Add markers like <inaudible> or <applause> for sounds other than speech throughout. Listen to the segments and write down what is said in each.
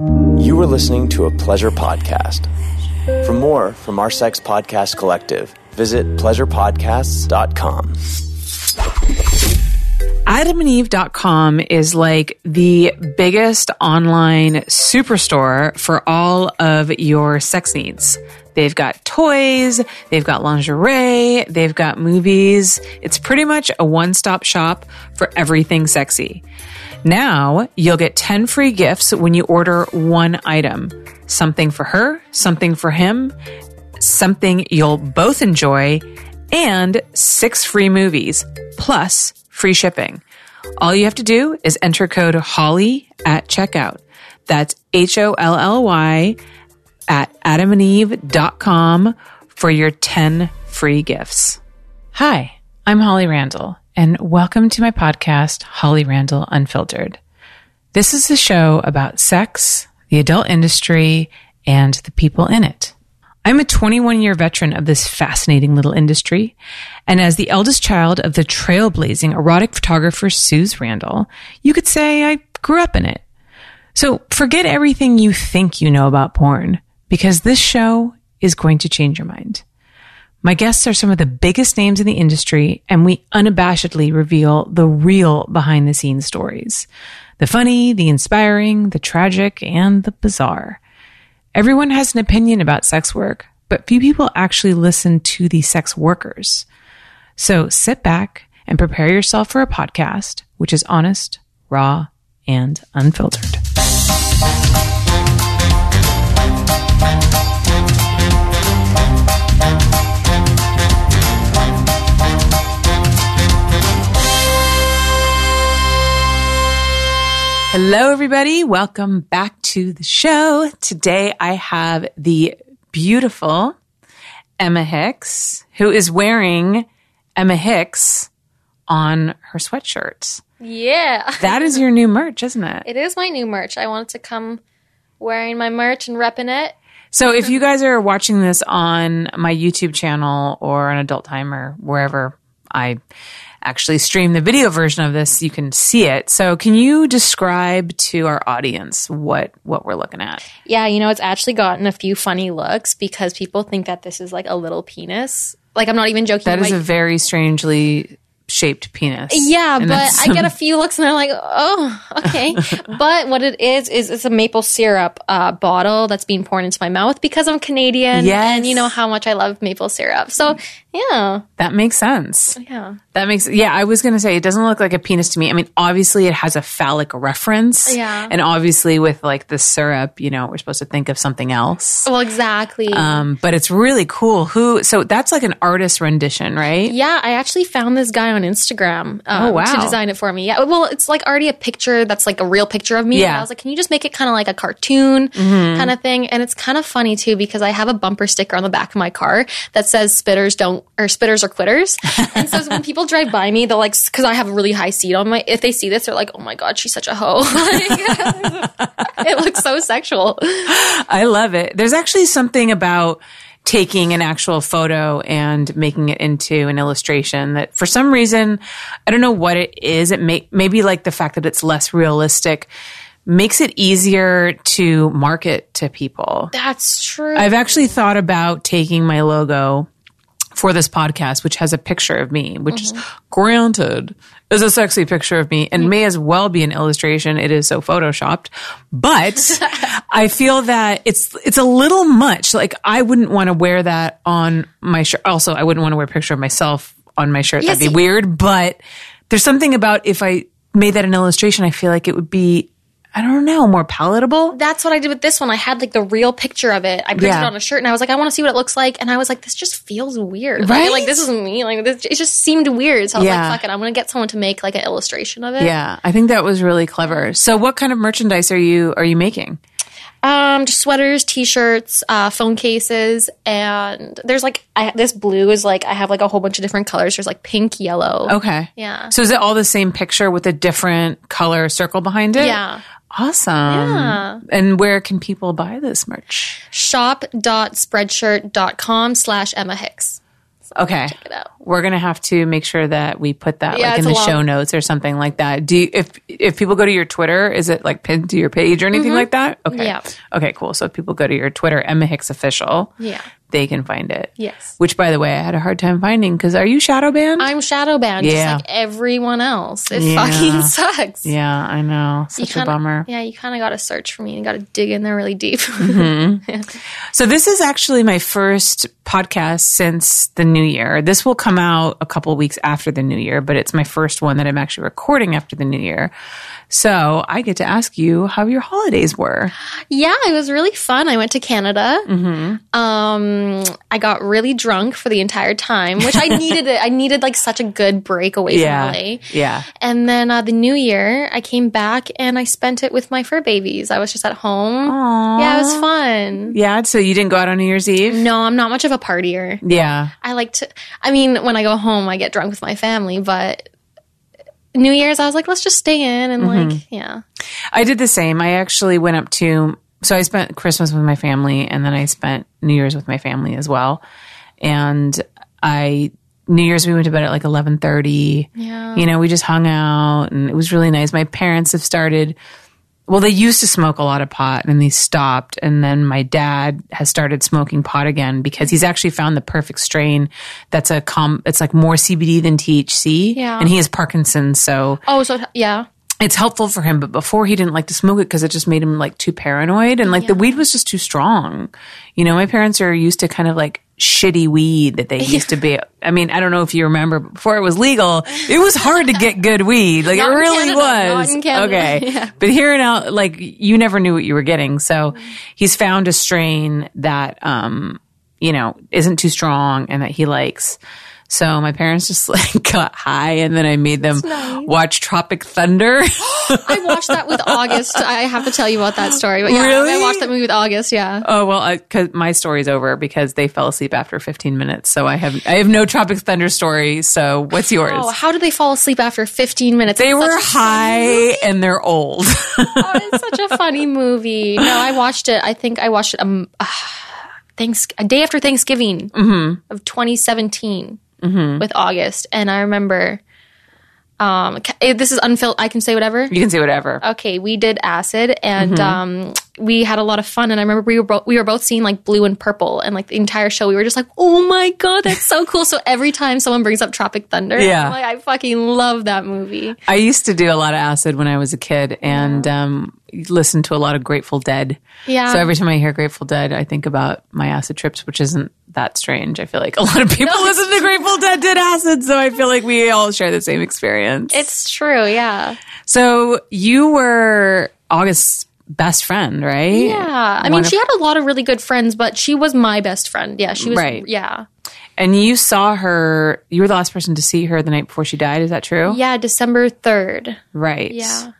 You are listening to a pleasure podcast. For more from our sex podcast collective, visit pleasurepodcasts.com. AdamandEve.com is like the biggest online superstore for all of your sex needs. They've got toys, they've got lingerie, they've got movies. It's pretty much a one stop shop for everything sexy. Now you'll get 10 free gifts when you order one item something for her, something for him, something you'll both enjoy, and six free movies, plus free shipping. All you have to do is enter code HOLLY at checkout. That's H O L L Y at adamandeve.com for your 10 free gifts. Hi, I'm Holly Randall, and welcome to my podcast, Holly Randall Unfiltered. This is a show about sex, the adult industry, and the people in it. I'm a 21 year veteran of this fascinating little industry. And as the eldest child of the trailblazing erotic photographer Suze Randall, you could say I grew up in it. So forget everything you think you know about porn because this show is going to change your mind. My guests are some of the biggest names in the industry, and we unabashedly reveal the real behind the scenes stories the funny, the inspiring, the tragic, and the bizarre. Everyone has an opinion about sex work, but few people actually listen to the sex workers. So sit back and prepare yourself for a podcast which is honest, raw, and unfiltered. Hello, everybody. Welcome back to the show. Today I have the beautiful Emma Hicks, who is wearing Emma Hicks on her sweatshirt. Yeah. That is your new merch, isn't it? It is my new merch. I wanted to come wearing my merch and repping it. So if you guys are watching this on my YouTube channel or on Adult Time or wherever I actually stream the video version of this, you can see it. So can you describe to our audience what what we're looking at? Yeah, you know, it's actually gotten a few funny looks because people think that this is like a little penis. Like I'm not even joking. That is like, a very strangely shaped penis. yeah, And but I get <laughs> a few looks and they're like, "Oh, okay." <laughs> but what it is is it's a maple syrup uh, bottle that's being poured into my mouth because I'm Canadian, Yes. and you know how much I love maple syrup. So yeah, that makes sense. yeah, That makes yeah. I was gonna say it doesn't look like a penis to me. I mean, obviously it has a phallic reference. Yeah. and obviously with like the syrup, you know, we're supposed to think of something else. well, exactly. Um, but it's really cool. Who? So that's like an artist rendition, right? Yeah, I actually found this guy on Instagram um, Oh, wow. to design it for me. Yeah, well, it's like already a picture that's like a real picture of me. Yeah. Mm-hmm. And I was like, can you just make it kind of like a cartoon kind of thing? And it's kind of funny too because I have a bumper sticker on the back of my car that says "spitters don't" or "spitters or quitters." and so when <laughs> people drive by me, they'll like because I have a really high seat on my. If they see this, they're like, "Oh my god, she's such a hoe!" <laughs> Like, <laughs> it looks so sexual. I love it. There's actually something about taking an actual photo and making it into an illustration that for some reason, I don't know what it is. It may, maybe like the fact that it's less realistic makes it easier to market to people. That's true. I've actually thought about taking my logo for this podcast, which has a picture of me, which is granted is a sexy picture of me and may as well be an illustration. It is so photoshopped, but <laughs> I feel that it's it's a little much. Like I wouldn't want to wear that on my shirt. Also, I wouldn't want to wear a picture of myself on my shirt. That'd be weird. But there's something about if I made that an illustration, I feel like it would be. I don't know, more palatable. that's what I did with this one. I had like the real picture of it. I printed Yeah. it on a shirt and I was like, I want to see what it looks like. And I was like, this just feels weird. Right? Like, like, this isn't me. Like this, it just seemed weird. So I was Yeah. like, fuck it. I'm going to get someone to make like an illustration of it. Yeah, I think that was really clever. So, what kind of merchandise are you are you making? Um, just sweaters, t-shirts, uh, phone cases, and there's like I, this blue is like I have like a whole bunch of different colors. There's like pink, yellow. Okay. Yeah. So, is it all the same picture with a different color circle behind it? Yeah. Awesome. Yeah. And where can people buy this merch? Shop.spreadshirt.com slash Emma Hicks. Okay. check it out. We're gonna have to make sure that we put that Yeah, like in the a show long- notes or something like that. Do you, if if people go to your Twitter, is it like pinned to your page or anything like that? Okay. Mm-hmm. Yeah. Okay, cool. So if people go to your Twitter, Emma Hicks official, Yeah. They can find it. Yes. Which, by the way, I had a hard time finding because are you shadow banned? I'm shadow banned, Yeah. just like everyone else. It Yeah. fucking <laughs> sucks. yeah, I know. Such a kinda- bummer. Yeah, you kind of got to search for me. You got to dig in there really deep. <laughs> Mm-hmm. So this is actually my first podcast since the new year. This will come out a couple weeks after the new year, but it's my first one that I'm actually recording after the new year. So I get to ask you how your holidays were. yeah, it was really fun. I went to Canada. Mm-hmm. Um, I got really drunk for the entire time, which I <laughs> needed. It. I needed like such a good break away Yeah. from LA. Yeah. And then uh, the new year, I came back and I spent it with my fur babies. I was just at home. Yeah, it was fun. Yeah. So you didn't go out on New Year's Eve? No, I'm not much of a partier. Yeah. I like to, I mean, when I go home, I get drunk with my family, but New Year's, I was like, let's just stay in and Mm-hmm. like, yeah. I did the same. I actually went up to, so I spent Christmas with my family and then I spent New Year's with my family as well. And I, New Year's we went to bed at like 11:30. Yeah. You know, we just hung out and it was really nice. My parents have started well, they used to smoke a lot of pot and they stopped. And then my dad has started smoking pot again because he's actually found the perfect strain that's a com it's like more CBD than THC. Yeah. And he has Parkinson's, so Oh, so yeah. it's helpful for him, but before he didn't like to smoke it because it just made him like too paranoid and like the weed was just too strong. You know, my parents are used to kind of like shitty weed that they used to be. I mean, I don't know if you remember but before it was legal, it was hard to get good weed. Like Not it in really Canada, was. in. Okay. <laughs> Yeah. But here and out, like you never knew what you were getting. So he's found a strain that, um, you know, isn't too strong and that he likes. So my parents just <laughs> like got high and then I made them watch Tropic Thunder. <gasps> I watched that with August. I have to tell you about that story. But yeah, Really? I watched that movie with August. Yeah. oh well, I, cause my story's over because they fell asleep after 15 minutes. So I have I have no Tropic Thunder story. So what's yours? Oh, how did they fall asleep after 15 minutes? they were high and they're old. Oh, it's such a <laughs> funny movie. No, I watched it. I think I watched it um, uh, <sighs> thanks a day after Thanksgiving of 2017 with August, and I remember. Um, eh, this is unfiltered. I can say whatever. you can say whatever. Okay, we did acid, and um, we had a lot of fun. And I remember we were bo- we were both seeing like blue and purple, and like the entire show, we were just like, "Oh my god, that's so cool!" So every time someone brings up Tropic Thunder, Yeah. Like I fucking love that movie. I used to do a lot of acid when I was a kid and um, listened to a lot of Grateful Dead. Yeah. So every time I hear Grateful Dead, I think about my acid trips, which isn't that strange. I feel like a lot of people No, listen to Grateful Dead did acid, so I feel like we all share the same experience. It's true, yeah. so you were August's best friend, right? Yeah. I mean, One she had a lot of really good friends, but she was my best friend. Yeah, she was. Right. Yeah. And you saw her. You were the last person to see her the night before she died. Is that true? Yeah, December 3rd. Right. Yeah.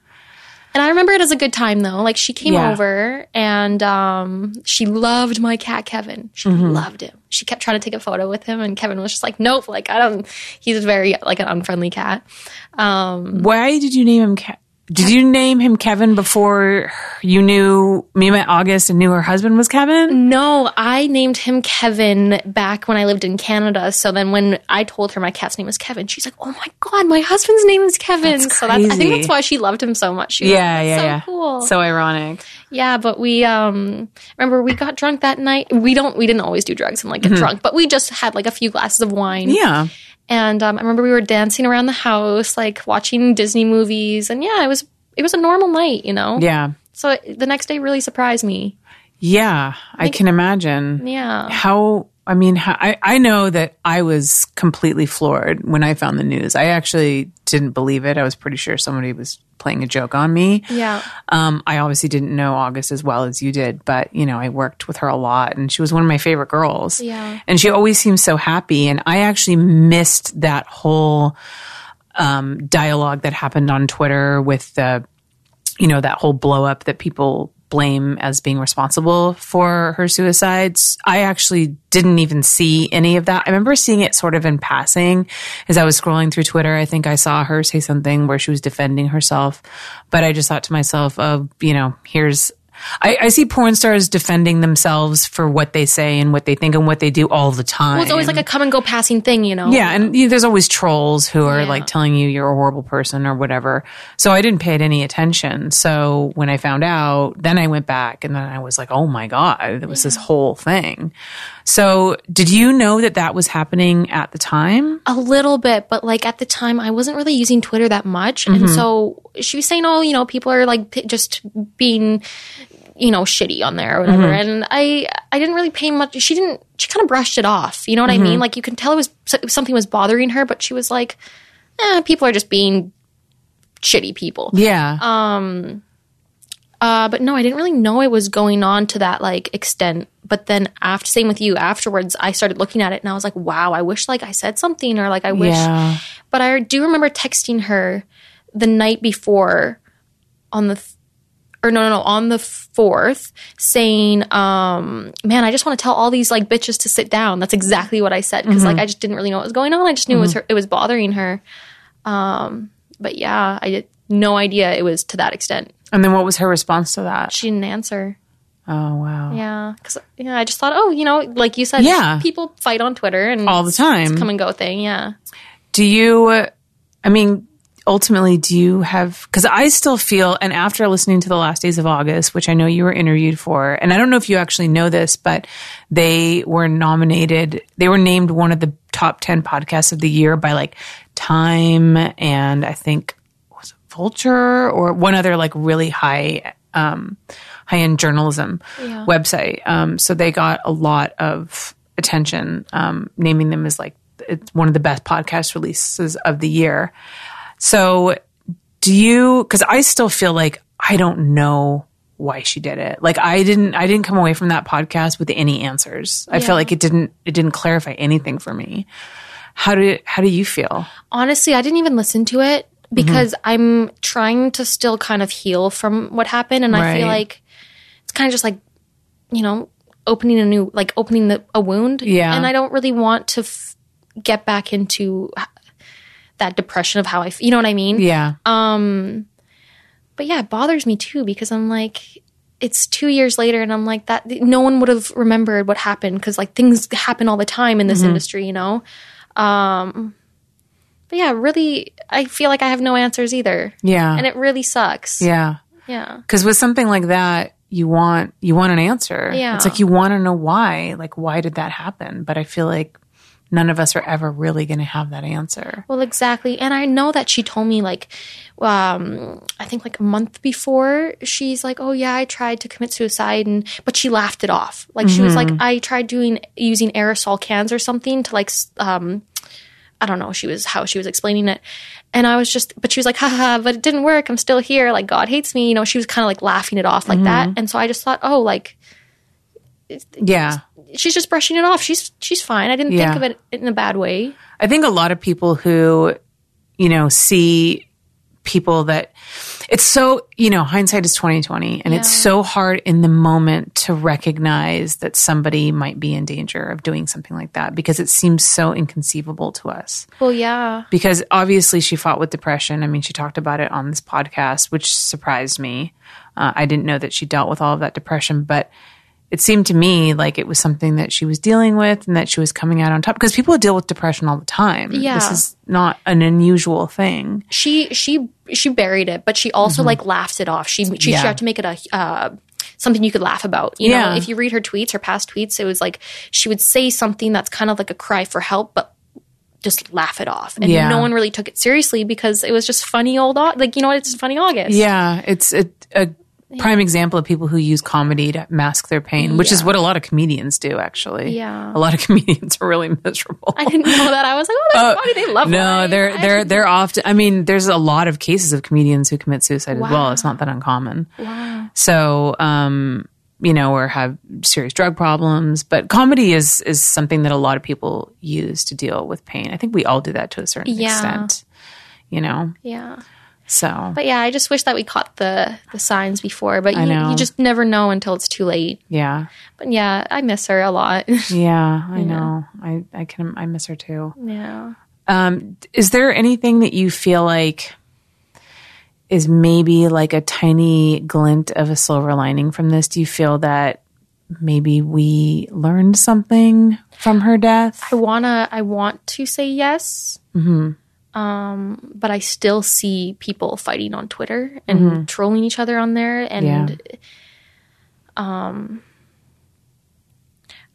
And I remember it as a good time though. Like she came Yeah. over and um, she loved my cat Kevin. She Mm-hmm. loved him. She kept trying to take a photo with him, and Kevin was just like, "Nope, like I don't." He's a very like an unfriendly cat. Um, Why did you name him? Ke- did you name him Kevin before you knew me met August and knew her husband was Kevin? no, I named him Kevin back when I lived in Canada. So then when I told her my cat's name was Kevin, she's like, "Oh my god, my husband's name is Kevin." That's so that's, I think that's why she loved him so much. She was Yeah, yeah, so yeah. Cool. So ironic. Yeah, but we um remember we got drunk that night. We don't we didn't always do drugs and like get drunk, but we just had like a few glasses of wine. Mm-hmm. Yeah. And um, I remember we were dancing around the house, like watching Disney movies, and yeah, it was it was a normal night, you know. Yeah. So it, the next day really surprised me. Yeah. I can imagine. Yeah. How, I mean, I, I know that I was completely floored when I found the news. I actually didn't believe it. I was pretty sure somebody was playing a joke on me. Yeah. Um, I obviously didn't know August as well as you did, but you know, I worked with her a lot and she was one of my favorite girls. Yeah. And she always seemed so happy. And I actually missed that whole um, dialogue that happened on Twitter with the, you know, that whole blow up that people blame as being responsible for her suicides. I actually didn't even see any of that. I remember seeing it sort of in passing as I was scrolling through Twitter. I think I saw her say something where she was defending herself, but I just thought to myself, oh, you know, here's I, I see porn stars defending themselves for what they say and what they think and what they do all the time. Well, it's always like a come and go passing thing, you know? Yeah, and you know, there's always trolls who are Yeah. like telling you you're a horrible person or whatever. So I didn't pay it any attention. So when I found out, then I went back and then I was like, oh my God, there was this whole thing. So did you know that that was happening at the time? A little bit, but like at the time, I wasn't really using Twitter that much. And mm-hmm. so she was saying, oh, you know, people are like p- just being, you know, shitty on there or whatever. Mm-hmm. And I, I didn't really pay much. She didn't, she kind of brushed it off. You know what I mean? Mm-hmm. Like you can tell it was something was bothering her, but she was like, eh, people are just being shitty people. Yeah. Um, Uh, but no, I didn't really know it was going on to that like extent. But then after, same with you. Afterwards, I started looking at it and I was like, wow, I wish like I said something or like I wish. yeah. But I do remember texting her the night before on the, th- or no, no, no, on the fourth, saying, um, "Man, I just want to tell all these like bitches to sit down." That's exactly what I said because like I just didn't really know what was going on. I just knew it was her, it was bothering her. Um, but yeah, I had no idea it was to that extent. And then what was her response to that? She didn't answer. Oh, wow. Yeah, because yeah, I just thought, oh, you know, like you said, Yeah. people fight on Twitter and All the it's time. a come and go thing. Yeah, Do you, I mean, ultimately, do you have, because I still feel, and after listening to the last days of August, which I know you were interviewed for, and I don't know if you actually know this, but they were nominated, they were named one of the top 10 podcasts of the year by like Time and I think, Vulture or one other like really high, um, high end journalism website. Um, so they got a lot of attention, um, naming them as like it's one of the best podcast releases of the year. So do you, cause I still feel like I don't know why she did it. Like I didn't, I didn't come away from that podcast with any answers. I felt like it didn't, it didn't clarify anything for me. How do, how do you feel? honestly, I didn't even listen to it because I'm trying to still kind of heal from what happened, and I feel like it's kind of just like, you know, opening a new, like opening the, a wound. Yeah. and I don't really want to f- get back into that depression of how I, f- you know what I mean? Yeah. Um, but yeah, it bothers me too because I'm like, it's two years later, and I'm like that. No one would have remembered what happened because like things happen all the time in this Mm-hmm. industry, you know. Um, but yeah, really, I feel like I have no answers either, yeah. and it really sucks. yeah. yeah, Cause with something like that, you want, you want an answer. Yeah. It's like you want to know why, like, why did that happen? But I feel like none of us are ever really going to have that answer. Well, exactly. And I know that she told me like, um, I think like a month before, she's like, "Oh yeah, I tried to commit suicide," and but she laughed it off. Like she was like, "I tried doing using aerosol cans or something to like, um, I don't know." She was how she was explaining it, and I was just, but she was like, "Haha," but it didn't work. I'm still here. Like God hates me. You know, she was kind of like laughing it off like mm-hmm. that, and so I just thought, oh, like Yeah. she's just brushing it off. She's she's fine. I didn't Yeah. think of it in a bad way. I think a lot of people who, you know, see people that it's so, you know, hindsight is 2020 and it's so hard in the moment to recognize that somebody might be in danger of doing something like that because it seems so inconceivable to us. Well, yeah. Because obviously she fought with depression. I mean, she talked about it on this podcast, which surprised me. Uh, I didn't know that she dealt with all of that depression, but it seemed to me like it was something that she was dealing with and that she was coming out on top because people deal with depression all the time. Yeah. This is not an unusual thing. she she she buried it, but she also like laughed it off. She she, she Yeah. had to make it a uh, something you could laugh about. You Yeah. know, if you read her tweets, her past tweets, it was like she would say something that's kind of like a cry for help, but just laugh it off, and Yeah. no one really took it seriously because it was just funny old like you know what it's funny August. Yeah, it's a, a prime example of people who use comedy to mask their pain, which is what a lot of comedians do, actually. Yeah. A lot of <laughs> comedians are really miserable. I didn't know that. I was like, oh, that's funny. They love comedy. no, lying. they're they're they're often. I mean, there's a lot of cases of comedians who commit suicide as well. It's not that uncommon. Wow. So, um, you know, or have serious drug problems. But comedy is is something that a lot of people use to deal with pain. I think we all do that to a certain Yeah. extent. You know, yeah. So But yeah, I just wish that we caught the the signs before. But you, you just never know until it's too late. yeah, But yeah, I miss her a lot. <laughs> yeah. I know. I I can. I miss her too. yeah. Um, is there anything that you feel like is maybe like a tiny glint of a silver lining from this? Do you feel that maybe we learned something from her death? I wanna I want to say yes. Um, but I still see people fighting on Twitter and trolling each other on there and um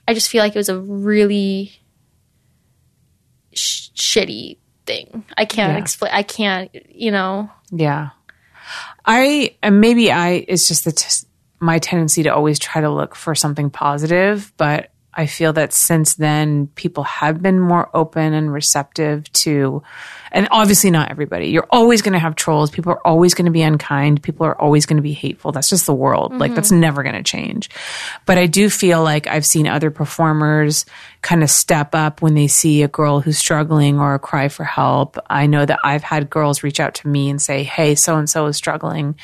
I just feel like it was a really sh- shitty thing. I can't Yeah. explain I can't, you know. Yeah. I and maybe I it's just the t- my tendency to always try to look for something positive, but I feel that since then people have been more open and receptive to and obviously not everybody. You're always going to have trolls. People are always going to be unkind. People are always going to be hateful. That's just the world. Like that's mm-hmm. never going to change. But I do feel like I've seen other performers kind of step up when they see a girl who's struggling or a cry for help. I know that I've had girls reach out to me and say, Hey, so and so is struggling.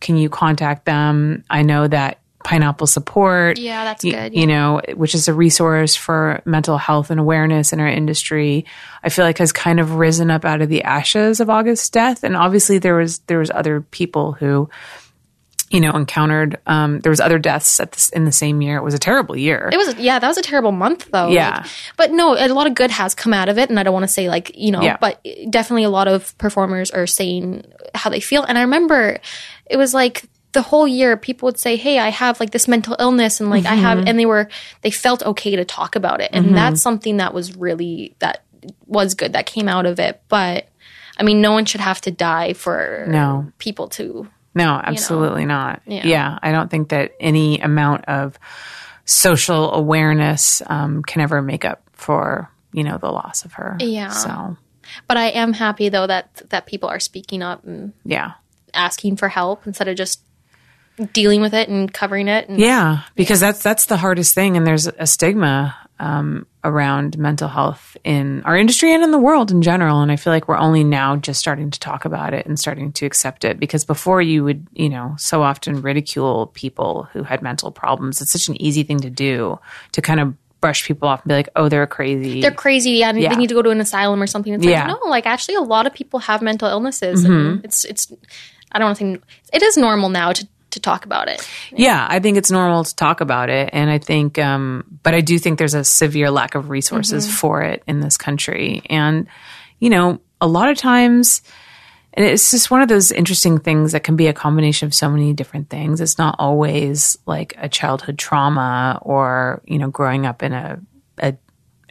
Can you contact them? I know that Pineapple Support. Yeah, that's y- good, You know, which is a resource for mental health and awareness in our industry. I feel like has kind of risen up out of the ashes of August's death. And obviously there was there was other people who, you know, encountered um, there was other deaths at this, in the same year. It was a terrible year. It was yeah, that was a terrible month though. Yeah. Like, but no, a lot of good has come out of it, and I don't want to say like you know, Yeah. but definitely a lot of performers are saying how they feel. And I remember it was like the whole year people would say, "Hey, I have like this mental illness," and like I Mm-hmm. have, and they were they felt okay to talk about it, and that's something that was really that was good that came out of it. But I mean, no one should have to die for No. people to. No, absolutely not. Yeah. Yeah. I don't think that any amount of social awareness um, can ever make up for you know the loss of her. Yeah. So But I am happy though that that people are speaking up and yeah. asking for help instead of just dealing with it and covering it. And Yeah, because that's that's the hardest thing, and there's a stigma um, around mental health in our industry and in the world in general. And I feel like we're only now just starting to talk about it and starting to accept it. Because before, you would, you know, so often ridicule people who had mental problems. It's such an easy thing to do to kind of brush people off and be like, "Oh, they're crazy." they're crazy. Yeah, and Yeah. they need to go to an asylum or something. It's Yeah. Mm-hmm. like no, like actually, a lot of people have mental illnesses, and it's it's. I don't think it is normal now to to talk about it. Yeah, I think it's normal to talk about it. And I think, um, but I do think there's a severe lack of resources for it in this country. And, you know, a lot of times, and it's just one of those interesting things that can be a combination of so many different things. It's not always like a childhood trauma or, you know, growing up in a, a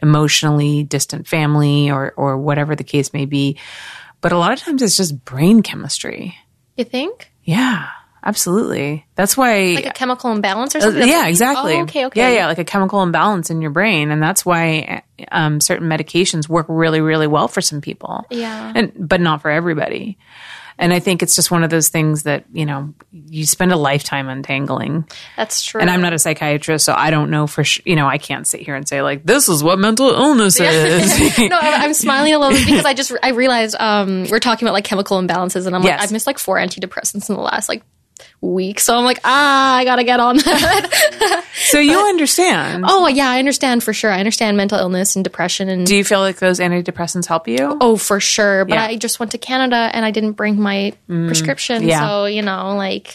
emotionally distant family or, or whatever the case may be. But a lot of times it's just brain chemistry. You think Yeah, absolutely. That's why like a chemical imbalance or something? Uh, yeah, exactly. Oh, okay, okay. Yeah, yeah, like a chemical imbalance in your brain, and that's why um, certain medications work really, really well for some people. Yeah. and but not for everybody. And I think it's just one of those things that you know you spend a lifetime untangling. That's true. And I'm not a psychiatrist, so I don't know for sure. You know, I can't sit here and say like this is what mental illness is. <laughs> no, I'm smiling a little bit because I just I realized um, we're talking about like chemical imbalances, and I'm like I've missed like four antidepressants in the last like week, so I'm like ah, I gotta get on that. <laughs> so you understand? oh yeah, I understand for sure. I understand mental illness and depression and Do you feel like those antidepressants help you? Oh, for sure. But Yeah. I just went to Canada and I didn't bring my prescription. yeah. So, you know, like,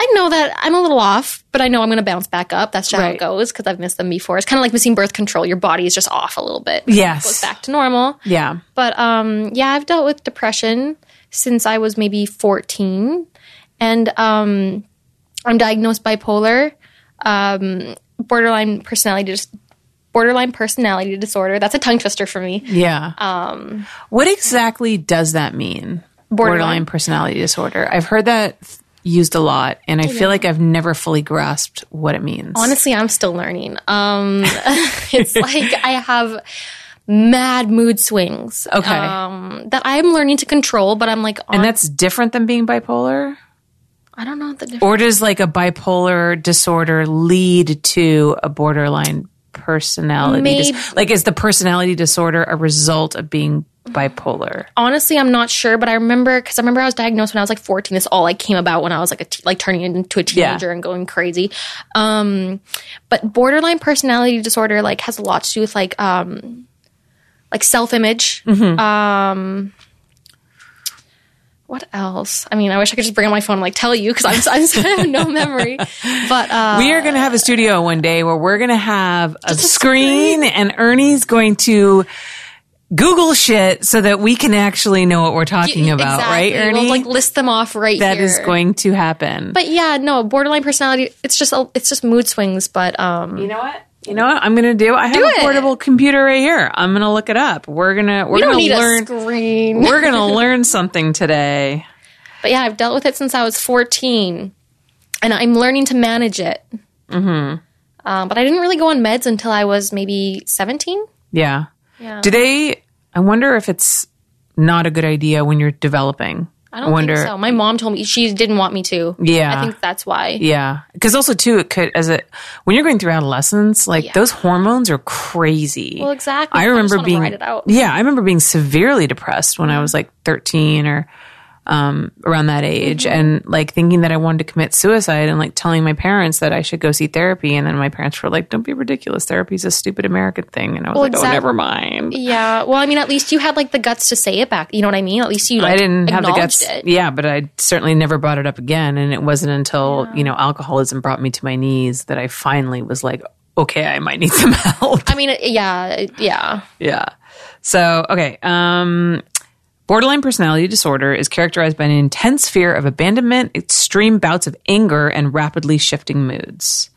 I know that I'm a little off, but I know I'm going to bounce back up. That's just how it goes because I've missed them before. It's kind of like missing birth control. Your body is just off a little bit. Yes. It goes back to normal. Yeah. But um, yeah, I've dealt with depression since I was maybe 14. And um, I'm diagnosed bipolar, um, borderline personality dis- borderline personality disorder. That's a tongue twister for me. Yeah. Um, what exactly does that mean? Borderline? personality disorder. I've heard that used a lot, and I feel like I've never fully grasped what it means. Honestly, I'm still learning. Um, <laughs> it's <laughs> like I have mad mood swings. Okay. Um, that I'm learning to control, but I'm like, on, and that's different than being bipolar? I don't know what the difference. Or does like a bipolar disorder lead to a borderline personality? dis- Maybe- like, is the personality disorder a result of being bipolar? Honestly, I'm not sure, but I remember because I remember I was diagnosed when I was like 14. This all like came about when I was like a t- like turning into a teenager and going crazy. Um, but borderline personality disorder like has a lot to do with like um, like self image. Um, what else? I mean, I wish I could just bring on my phone and like tell you because I'm, <laughs> I'm I have no memory. But uh, we are going to have a studio one day where we're going to have a screen, and Ernie's going to Google shit so that we can actually know what we're talking about, right, exactly. Ernie? We'll like list them off right that here. is going to happen. But yeah, no, borderline personality. It's just a, it's just mood swings. But um, you know what? You know what I'm going to do? I have Do a it. portable computer right here. I'm going to look it up. We're going to we're we going to learn screen. we're going <laughs> to learn something today. But yeah, I've dealt with it since I was 14, and I'm learning to manage it. Mm-hmm. Um, but I didn't really go on meds until I was maybe 17. Yeah. Yeah. Do they I wonder if it's not a good idea when you're developing. I don't wonder think so. My mom told me she didn't want me to. Yeah. I think that's why. Yeah, because also too, it could as a when you're going through adolescence, like Yeah. those hormones are crazy. Well, exactly. I I remember wanna being ride it out. yeah, I remember being severely depressed when I was like 13 or um, around that age, Mm-hmm. and like thinking that I wanted to commit suicide, and like telling my parents that I should go see therapy, and then my parents were like, "Don't be ridiculous. Therapy's a stupid American thing," and I was Well, like, "Oh, never mind." Yeah. Well, I mean, at least you had like the guts to say it back. You know what I mean? At least you like I didn't have the guts. It. Yeah, but I certainly never brought it up again. And it wasn't until, you know, alcoholism brought me to my knees that I finally was like, okay, I might need <laughs> some help. I mean, yeah, yeah. yeah. So, okay. Um, borderline personality disorder is characterized by an intense fear of abandonment, extreme bouts of anger, and rapidly shifting moods.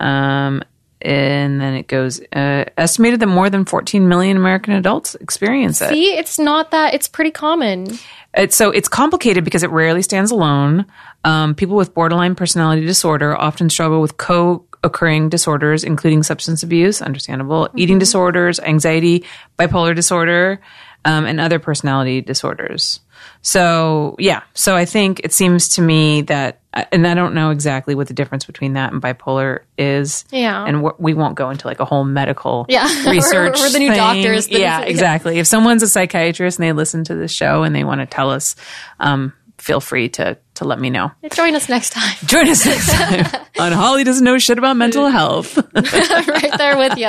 Um, and then it goes uh, estimated that more than 14 million American adults experience it. See, it's not that. It's pretty common. It's, so it's complicated because it rarely stands alone. Um, people with borderline personality disorder often struggle with co-occurring disorders, including substance abuse, understandable, eating disorders, anxiety, bipolar disorder, um, and other personality disorders. So yeah, so I think it seems to me that, and I don't know exactly what the difference between that and bipolar is. Yeah. and we won't go into like a whole medical Yeah. research. We're- we're the new thing. doctors. The- Yeah, yeah. exactly. If someone's a psychiatrist and they listen to this show and they want to tell us, um, feel free to to let me know. Join us next time. <laughs> Join us next time <laughs> on Holly doesn't know shit about mental <laughs> health. right there with you.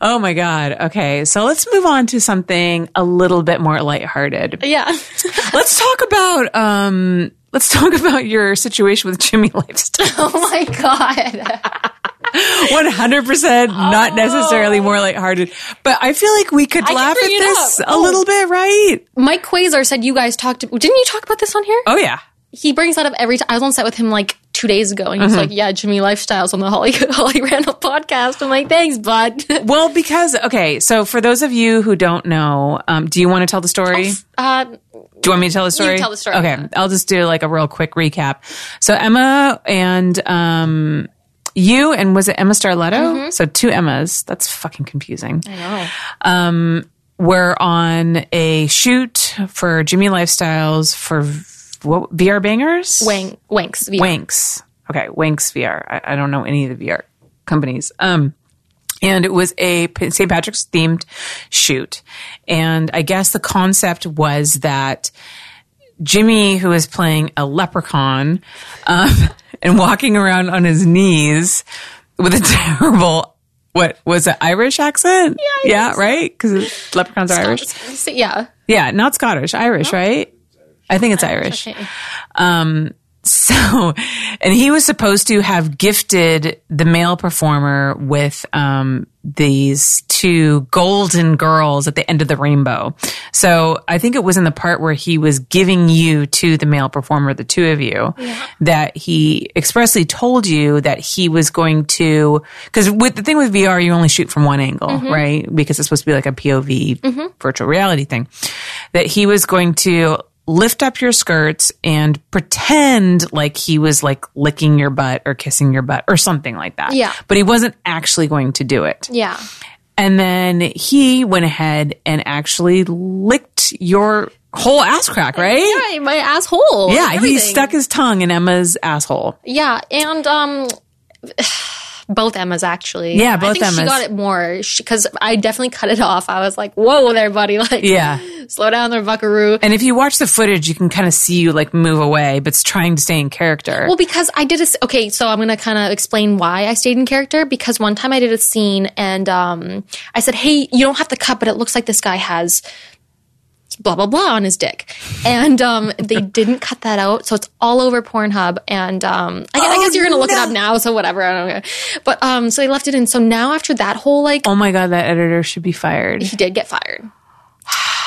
oh my god. Okay, so let's move on to something a little bit more lighthearted. yeah. Let's talk about um let's talk about your situation with Jimmy Lifestyle. Oh my god. One hundred percent, not necessarily more lighthearted, but I feel like we could can laugh at this up. a little bit, right? Mike Quasar said you guys talked. Didn't you talk about this on here? Oh yeah, He brings that up every time. I was on set with him like two days ago, and he's like, "Yeah, Jimmy Lifestyles on the Holly <laughs> Holly Randall podcast." I'm like, "Thanks, bud." <laughs> Well, because okay, so for those of you who don't know, um, do you want to tell the story? Uh, Do you want me to tell the story? tell the story, Okay. I'll just do like a real quick recap. So Emma and um, you and was it Emma Starletto? Mm-hmm. So two Emmas. That's fucking confusing. I know. We're on a shoot for Jimmy Lifestyles for what VR bangers? Wang Wanks. VR. Wanks. Okay, Wankz VR. I, I don't know any of the VR companies. Um, and it was a St. Patrick's themed shoot. And I guess the concept was that Jimmy, who is playing a leprechaun, um, and walking around on his knees with a <laughs> terrible, what was it, Irish accent? Yeah, yeah, right? Because leprechauns are Irish. Yeah. Yeah, not Scottish, Irish, right? I think it's Irish. Okay. Um, So, and he was supposed to have gifted the male performer with um, these two golden girls at the end of the rainbow. So, I think it was in the part where he was giving you to the male performer, the two of you, that he expressly told you that he was going to. Because with the thing with VR, you only shoot from one angle, right? Because it's supposed to be like a POV virtual reality thing. That he was going to lift up your skirts and pretend like he was like licking your butt or kissing your butt or something like that. Yeah. But he wasn't actually going to do it. Yeah. And then he went ahead and actually licked your whole ass crack, right? Yeah, my asshole. Yeah, he stuck his tongue in Emma's asshole. Yeah, and um, both Emmas actually. Yeah, both I think She got it more because I definitely cut it off. I was like, "Whoa, there, buddy! <laughs> Like, Yeah. slow down there, Buckaroo." And if you watch the footage, you can kind of see you like move away, but it's trying to stay in character. Well, because I did a okay, so I'm gonna kind of explain why I stayed in character. Because one time I did a scene and um, I said, "Hey, you don't have to cut, but it looks like this guy has." Blah blah blah on his dick, and um, they didn't cut that out, so it's all over Pornhub. And um, I, I guess you're gonna look it up now, so whatever. I don't know, but um, so they left it in. So now after that whole like Oh my god, that editor should be fired. he did get fired.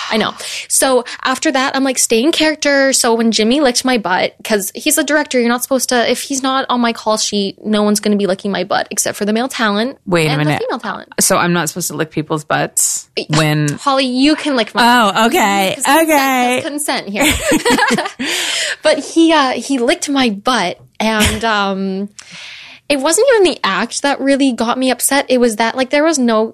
I know. So after that, I'm like, stay in character. So when Jimmy licked my butt, because he's a director, you're not supposed to, if he's not on my call sheet, no one's going to be licking my butt except for the male talent. Wait a and minute. The female talent. So I'm not supposed to lick people's butts when. <laughs> Holly, you can lick my Oh, okay, <laughs> okay. consent here. <laughs> but he uh he licked my butt and um it wasn't even the act that really got me upset. It was that like there was no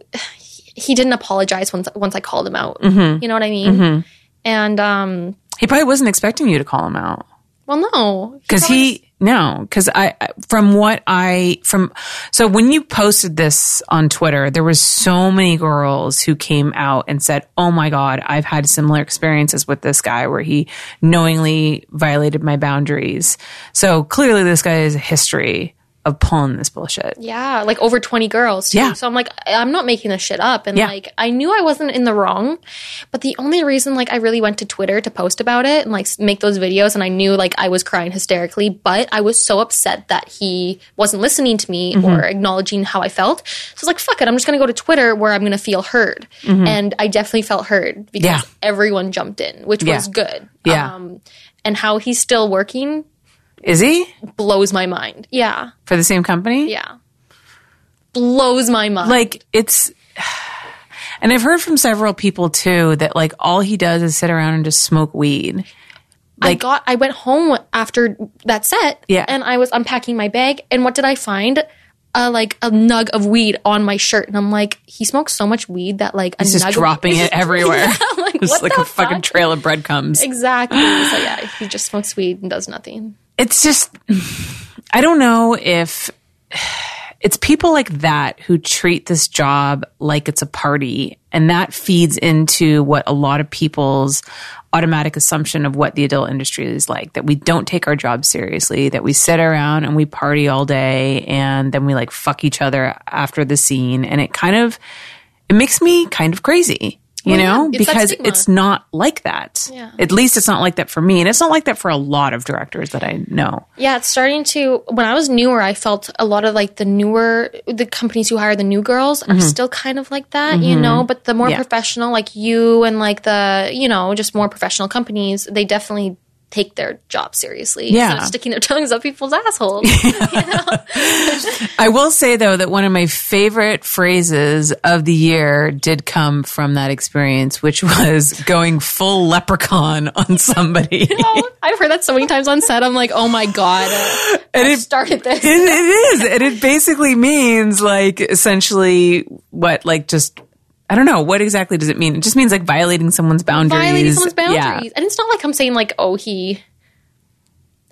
he didn't apologize once once I called him out. Mm-hmm. You know what I mean? And um He probably wasn't expecting you to call him out well no. because he no because I I- from what I from so when you posted this on Twitter, there was so many girls who came out and said, "Oh my god, I've had similar experiences with this guy where he knowingly violated my boundaries." So clearly, this guy has a history of pulling this bullshit. Yeah, like over 20 girls too. Yeah. So I'm like, I'm not making this shit up. And Yeah. like, I knew I wasn't in the wrong, but the only reason like I really went to Twitter to post about it and like make those videos and I knew like I was crying hysterically, but I was so upset that he wasn't listening to me Mm-hmm. or acknowledging how I felt. So I was like, fuck it, I'm just going to go to Twitter where I'm going to feel heard. And I definitely felt heard because Mm-hmm. Yeah. everyone jumped in, which Yeah. was good. Yeah. Um, and how he's still working Is he blows my mind. Yeah. for the same company? Yeah. Blows my mind. like it's <sighs> and i've heard from several people too that like all he does is sit around and just smoke weed I got I went home after that set Yeah. and I was unpacking my bag and what did I find? A like a nug of weed on my shirt and I'm like he smokes so much weed that like a he's just dropping it <laughs> everywhere I'm like, what like a fucking trail of breadcrumbs Exactly. So yeah, he just smokes weed and does nothing. It's just i don't know if it's people like that who treat this job like it's a party and that feeds into what a lot of people's automatic assumption of what the adult industry is like that we don't take our job seriously that we sit around and we party all day and then we like fuck each other after the scene and it kind of it makes me kind of crazy you Well, yeah, know it's because it's not like that Yeah. at least it's not like that for me and it's not like that for a lot of directors that i know Yeah, it's starting to. When I was newer, I felt a lot of like the newer, the companies who hire the new girls are still kind of like that, you know. But the more Mm-hmm. Yeah. professional, like you and like the, you know, just more professional companies, they definitely take their job seriously. Yeah. instead of sticking their tongues up people's assholes. <laughs> <laughs> I will say though that one of my favorite phrases of the year did come from that experience, which was going full leprechaun on somebody. Oh, I've heard that so many times on set. I'm like, oh my god, and I it, started this. it, it is, and it basically means like essentially what, like just I don't know what exactly does it mean. It just means like violating someone's boundaries. violating someone's Yeah. boundaries. And it's not like I'm saying like, oh, he.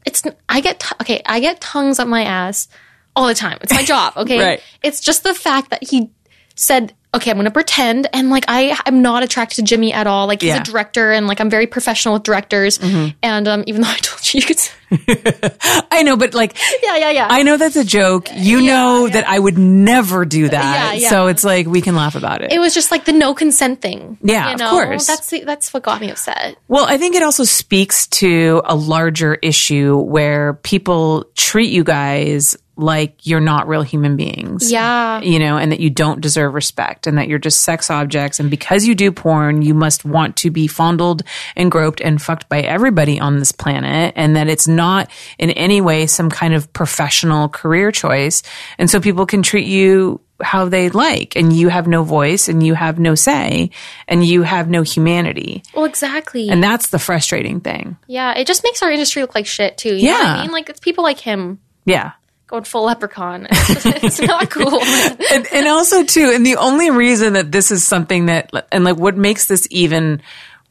It's I get t- okay. I get tongues up my ass all the time. It's my <laughs> job. Okay, Right. It's just the fact that he said, "Okay, I'm going to pretend," and like I I'm not attracted to Jimmy at all. Like he's Yeah. Mm-hmm. a director, and like I'm very professional with directors. And um, even though <laughs> I told you, you could. <laughs> I know, but like Yeah, yeah, yeah. I know that's a joke. You know that I would never do that. Yeah, yeah. So it's like we can laugh about it. it was just like the no consent thing. Yeah, you of course. That's that's what got me upset. Well, I think it also speaks to a larger issue where people treat you guys like you're not real human beings. Yeah. You know, and that you don't deserve respect and that you're just sex objects. And because you do porn, you must want to be fondled and groped and fucked by everybody on this planet. And that it's not in any way some kind of professional career choice. And so people can treat you how they like and you have no voice and you have no say and you have no humanity. Well, exactly. And that's the frustrating thing. Yeah, it just makes our industry look like shit too. You know what Yeah. I mean? Like it's people like him Yeah. Going full leprechaun. <laughs> It's, not cool. <laughs> And, and also too, and the only reason that this is something that, and like what makes this even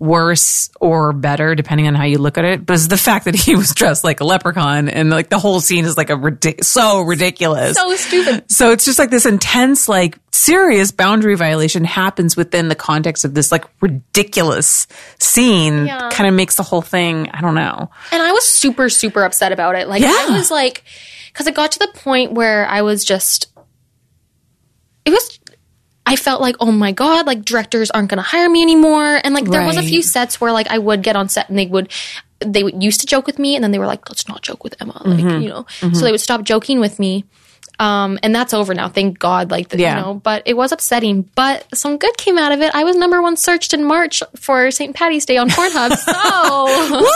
worse or better, depending on how you look at it, but is the fact that he was dressed like a leprechaun and like the whole scene is like a ridic- so ridiculous. so stupid. So it's just like this intense, like serious boundary violation happens within the context of this like ridiculous scene. Yeah. Kind of makes the whole thing, I don't know. And I was super, super upset about it. Like Yeah. I was like, because it got to the point where I was just, it was. I felt like, oh my God, like directors aren't going to hire me anymore. And like there was a few sets where like I would get on set and they would, they would used to joke with me and then they were like, let's not joke with Emma. Like, Mm-hmm. you know, so they would stop joking with me. Um, and that's over now. Thank God. Like, the, Yeah. you know, but it was upsetting, but some good came out of it. I was number one searched in March for St. Patty's Day on Pornhub. <laughs>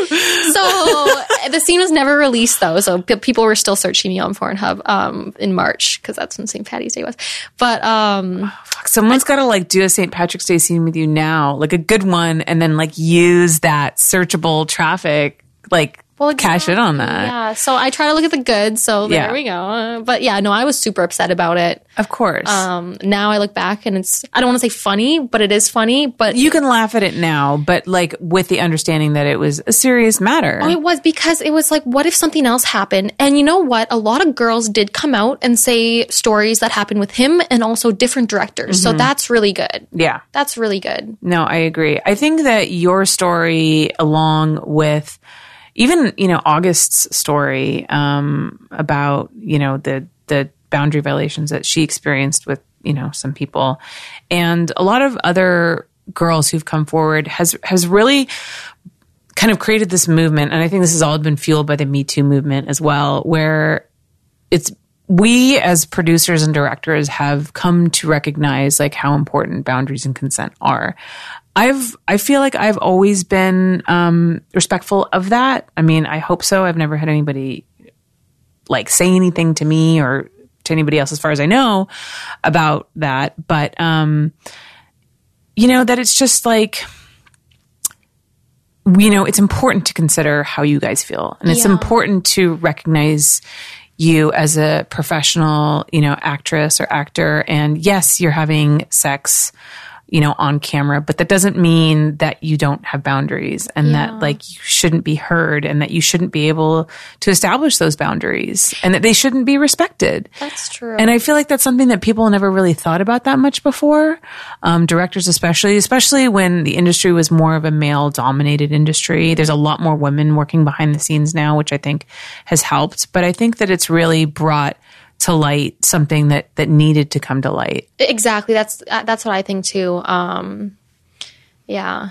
So, so the scene was never released though. So p- people were still searching me on Pornhub, um, in March because that's when St. Patty's Day was. But, um, Someone's got to like do a St. Patrick's Day scene with you now, like a good one, and then like use that searchable traffic, like Well, cash in on that. Yeah, so I try to look at the good. So there Yeah. we go. But yeah, no, I was super upset about it. Of course. Um, now I look back and it's I don't want to say funny, but it is funny. But you can laugh at it now, but like with the understanding that it was a serious matter. it was because it was like, what if something else happened? And you know what? A lot of girls did come out and say stories that happened with him and also different directors. Mm-hmm. So that's really good. yeah. That's really good. No, I agree. I think that your story, along with even you know August's story um, about you know the the boundary violations that she experienced with you know some people, and a lot of other girls who've come forward has has really kind of created this movement, and I think this has all been fueled by the Me Too movement as well, where it's we as producers and directors have come to recognize like how important boundaries and consent are. I've I feel like I've always been um, respectful of that. I mean, I hope so. I've never had anybody like say anything to me or to anybody else, as far as I know, about that. But um, you know that it's just like you know, it's important to consider how you guys feel. And it's Yeah. important to recognize you as a professional, you know, actress or actor. And yes, you're having sex, you know, on camera, but that doesn't mean that you don't have boundaries and that like you shouldn't be heard and that you shouldn't be able to establish those boundaries and that they shouldn't be respected. That's true. And I feel like that's something that people never really thought about that much before. Um, directors, especially, especially when the industry was more of a male dominated industry. There's a lot more women working behind the scenes now, which I think has helped. But I think that it's really brought to light something that, that needed to come to light. exactly. That's uh, that's what I think too. Um, yeah.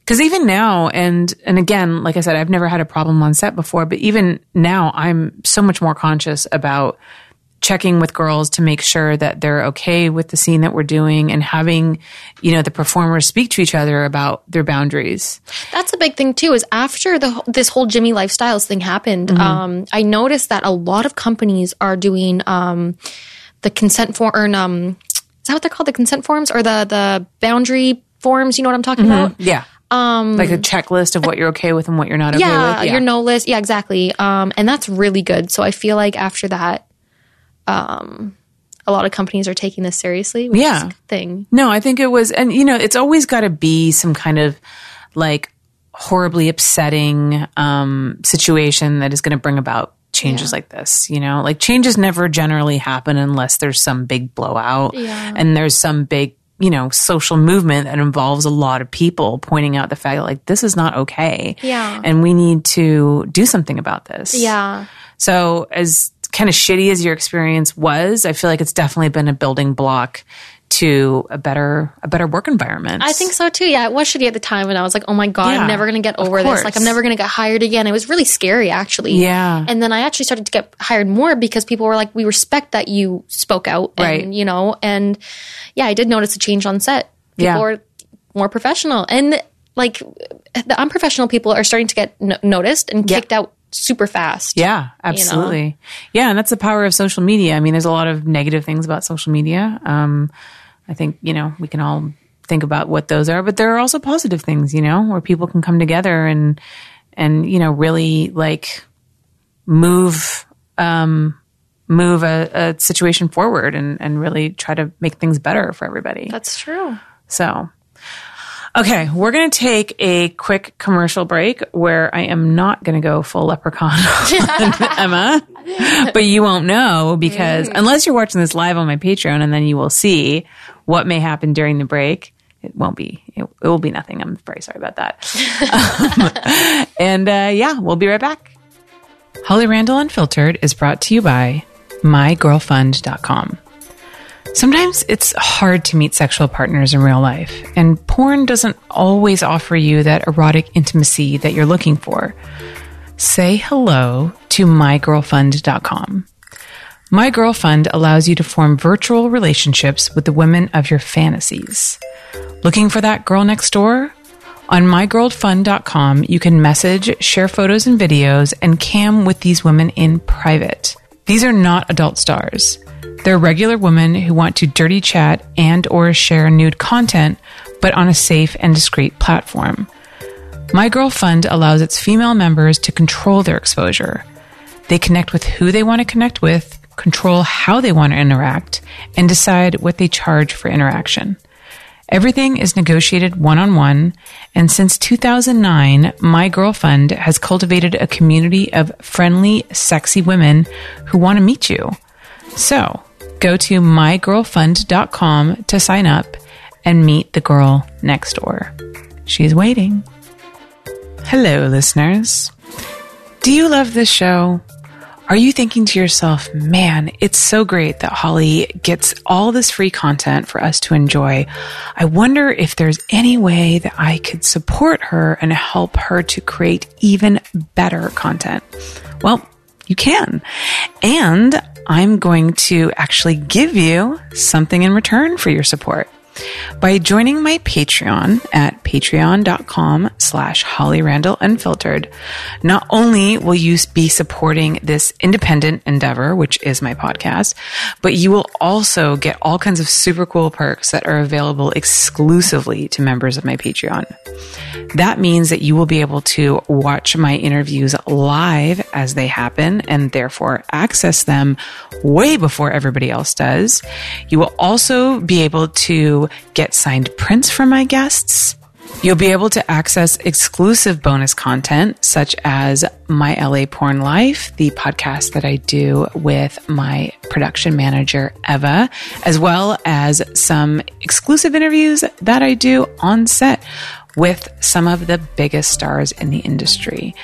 Because even now, and and again, like I said, I've never had a problem on set before, but even now, I'm so much more conscious about checking with girls to make sure that they're okay with the scene that we're doing and having, you know, the performers speak to each other about their boundaries. That's a big thing too. Is after the this whole Jimmy Lifestyles thing happened, Mm-hmm. um, I noticed that a lot of companies are doing um, the consent form. Or, um, is that what they're called? The consent forms or the the boundary forms? You know what I'm talking about? Yeah. Um, like a checklist of what you're okay with and what you're not okay Yeah, with. your no list. Yeah, exactly. Um, and that's really good. So I feel like after that, um, a lot of companies are taking this seriously. Which Yeah. is a good thing. No, I think it was, and you know, it's always got to be some kind of like horribly upsetting um, situation that is going to bring about changes like this. You know, like changes never generally happen unless there's some big blowout Yeah. and there's some big, you know, social movement that involves a lot of people pointing out the fact that like this is not okay. Yeah. And we need to do something about this. Yeah. So, as kind of shitty as your experience was, I feel like it's definitely been a building block to a better a better work environment. I think so too. Yeah, it was shitty at the time, and I was like, "Oh my god, Yeah, I'm never gonna get over this. Like. I'm never gonna get hired again." It was really scary, actually. Yeah. And then I actually started to get hired more because people were like, "We respect that you spoke out," and Right. you know, and yeah, I did notice a change on set. People Yeah. were more professional, and like the unprofessional people are starting to get no- noticed and kicked out super fast. Yeah, absolutely. Yeah, and that's the power of social media. I mean, there's a lot of negative things about social media. Um, I think you know we can all think about what those are, but there are also positive things. You know, where people can come together and and you know really like move um, move a, a situation forward and and really try to make things better for everybody. That's true. So, okay, we're going to take a quick commercial break where I am not going to go full leprechaun <laughs> on Emma, but you won't know because unless you're watching this live on my Patreon and then you will see what may happen during the break. It won't be. It, it will be nothing. I'm very sorry about that. <laughs> Um, and uh, yeah, we'll be right back. Holly Randall Unfiltered is brought to you by mygirlfund.com. Sometimes it's hard to meet sexual partners in real life, and porn doesn't always offer you that erotic intimacy that you're looking for. Say hello to mygirlfund.com. My Girl Fund allows you to form virtual relationships with the women of your fantasies. Looking for that girl next door? On mygirlfund.com, you can message, share photos and videos, and cam with these women in private. These are not adult stars. They're regular women who want to dirty chat and or share nude content, but on a safe and discreet platform. My Girl Fund allows its female members to control their exposure. They connect with who they want to connect with, control how they want to interact, and decide what they charge for interaction. Everything is negotiated one on one, and since 2009, My Girl Fund has cultivated a community of friendly, sexy women who want to meet you. So, go to mygirlfund.com to sign up and meet the girl next door. She's waiting. Hello, listeners. Do you love this show? Are you thinking to yourself, man, it's so great that Holly gets all this free content for us to enjoy. I wonder if there's any way that I could support her and help her to create even better content. Well, you can. And I'm going to actually give you something in return for your support. By joining my Patreon at patreon.com slash Holly Randall Unfiltered, not only will you be supporting this independent endeavor, which is my podcast, but you will also get all kinds of super cool perks that are available exclusively to members of my Patreon. That means that you will be able to watch my interviews live as they happen and therefore access them way before everybody else does. You will also be able to get signed prints from my guests. You'll be able to access exclusive bonus content such as My LA Porn Life, the podcast that I do with my production manager, Eva, as well as some exclusive interviews that I do on set with some of the biggest stars in the industry.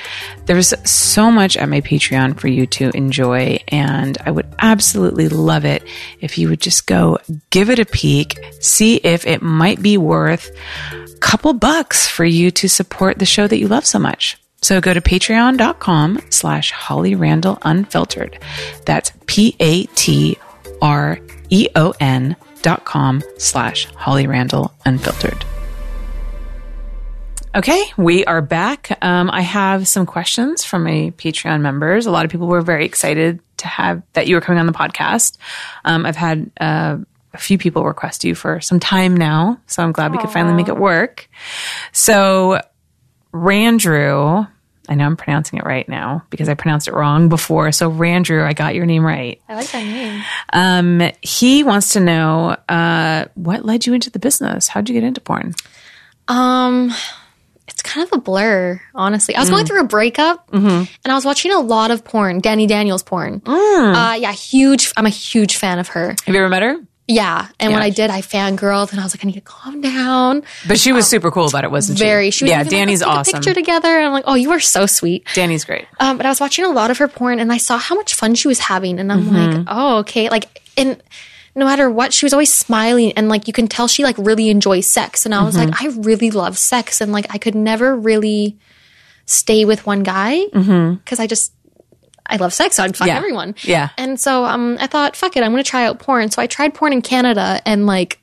There's so much at my Patreon for you to enjoy, and I would absolutely love it if you would just go give it a peek, see if it might be worth a couple bucks for you to support the show that you love so much. So go to patreon.com slash Holly Randall Unfiltered. That's P A T R E O N dot com slash Holly Randall Unfiltered. Okay, we are back. Um, I have some questions from my Patreon members. A lot of people were very excited to have that you were coming on the podcast. Um, I've had uh, a few people request you for some time now, so I'm glad we could finally make it work. So, Randrew, I know I'm pronouncing it right now because I pronounced it wrong before. So, Randrew, I got your name right. I like that name. Um, he wants to know uh, what led you into the business. How'd you get into porn? Um, it's kind of a blur, honestly. I was going through a breakup and I was watching a lot of porn, Dani Daniels porn. Uh, yeah, huge. I'm a huge fan of her. Have you ever met her? Yeah. And when I did, I fangirled and I was like, I need to calm down. But she was super cool about it, wasn't she? Very. She was yeah, even Dani's like, awesome. a picture together. And I'm like, oh, you are so sweet. Dani's great. Um, but I was watching a lot of her porn and I saw how much fun she was having. And I'm Mm-hmm. like, oh, okay. Like, and no matter what, she was always smiling and like you can tell she like really enjoys sex. And I was Mm-hmm. like, I really love sex. And like I could never really stay with one guy because I just, I love sex. So I'd fuck Mm-hmm. Yeah. everyone. Yeah. And so um, I thought, fuck it, I'm going to try out porn. So I tried porn in Canada and like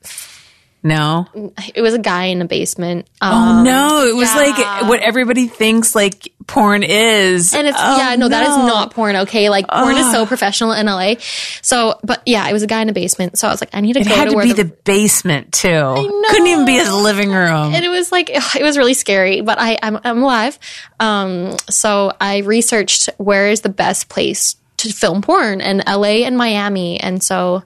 No. it was a guy in a basement. Um, Oh no, it was yeah. like what everybody thinks like porn is. And it's Oh, yeah, no, that is not porn. Okay, like porn is so professional in LA. So, but yeah, it was a guy in a basement. So I was like, I need to It go had to to be the, the basement too. Couldn't even be his living room. and it was like <sighs> it was really scary. But I I'm, I'm alive. Um, so I researched where is the best place to film porn, and LA and Miami, and so.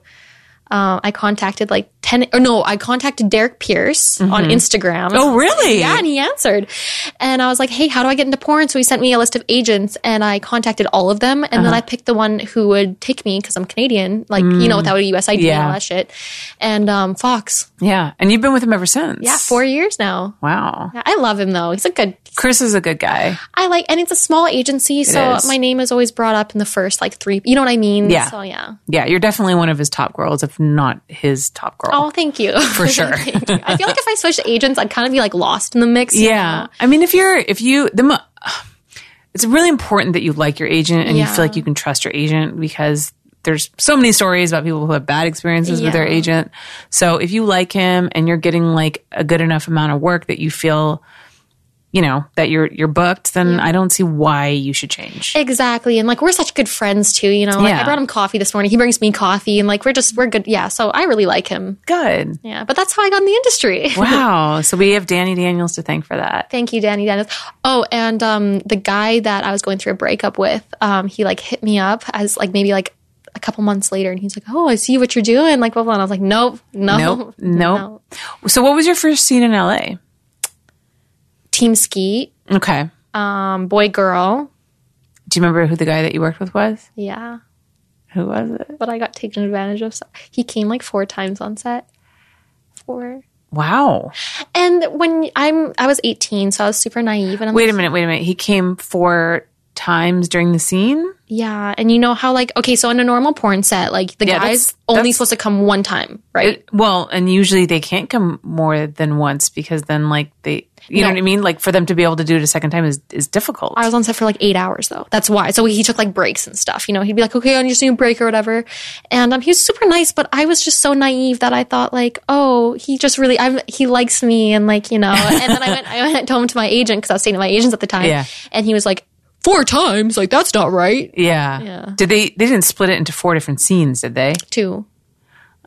Uh, I contacted like 10 or no, I contacted Derek Pierce on Instagram. Oh, really? Yeah, and he answered. And I was like, hey, how do I get into porn? So he sent me a list of agents and I contacted all of them. And Uh-huh. then I picked the one who would take me because I'm Canadian, like, you know, without a US ID Mm. Yeah. and all that shit. And um, Fox. yeah, and you've been with him ever since. Yeah, four years now. Wow. Yeah, I love him though. He's a good, Chris is a good guy. I like, and it's a small agency. So is. my name is always brought up in the first like three, you know what I mean? Yeah. So yeah. Yeah, you're definitely one of his top girls, if not his top girl. Oh, thank you. <laughs> For sure. <laughs> You. I feel like if I switched agents, I'd kind of be like lost in the mix. yeah. know? I mean, if you're, if you, the, mo- <sighs> it's really important that you like your agent and you feel like you can trust your agent because there's so many stories about people who have bad experiences with their agent. So if you like him and you're getting like a good enough amount of work that you feel, you know, that you're, you're booked, then I don't see why you should change. Exactly. And like we're such good friends too, you know. Like Yeah. I brought him coffee this morning. He brings me coffee and like we're just we're good. Yeah. So I really like him. Good. Yeah. But that's how I got in the industry. <laughs> Wow. so we have Dani Daniels to thank for that. Thank you, Dani Daniels Oh, and um the guy that I was going through a breakup with, um, he like hit me up as like maybe like a couple months later and he's like, Oh, I see what you're doing, like blah blah. And I was like, Nope, no, Nope. <laughs> Nope. So what was your first scene in LA? Team Skeet, Okay. um, boy girl. Do you remember who the guy that you worked with was? Yeah. Who was it? But I got taken advantage of. So- He came like four times on set. Four. Wow. And when I'm, I was 18, so I was super naive. And I'm Wait a like, minute, wait a minute. He came four times during the scene? yeah. And you know how like, okay, so in a normal porn set, like the Yeah, guy's that's- only that's- supposed to come one time, right? It- well, and usually they can't come more than once because then like they you know what I mean? Like for them to be able to do it a second time is is difficult. I was on set for like eight hours though. That's why. So he took like breaks and stuff. You know, he'd be like, okay, I just need a break or whatever. And um, he was super nice, but I was just so naive that I thought like, oh, he just really, I'm, he likes me and like, you know. And then I went, I went home to my agent because I was staying with my agents at the time. Yeah. And he was like, four times, like that's not right. yeah. Yeah. Did they they didn't split it into four different scenes, did they? Two.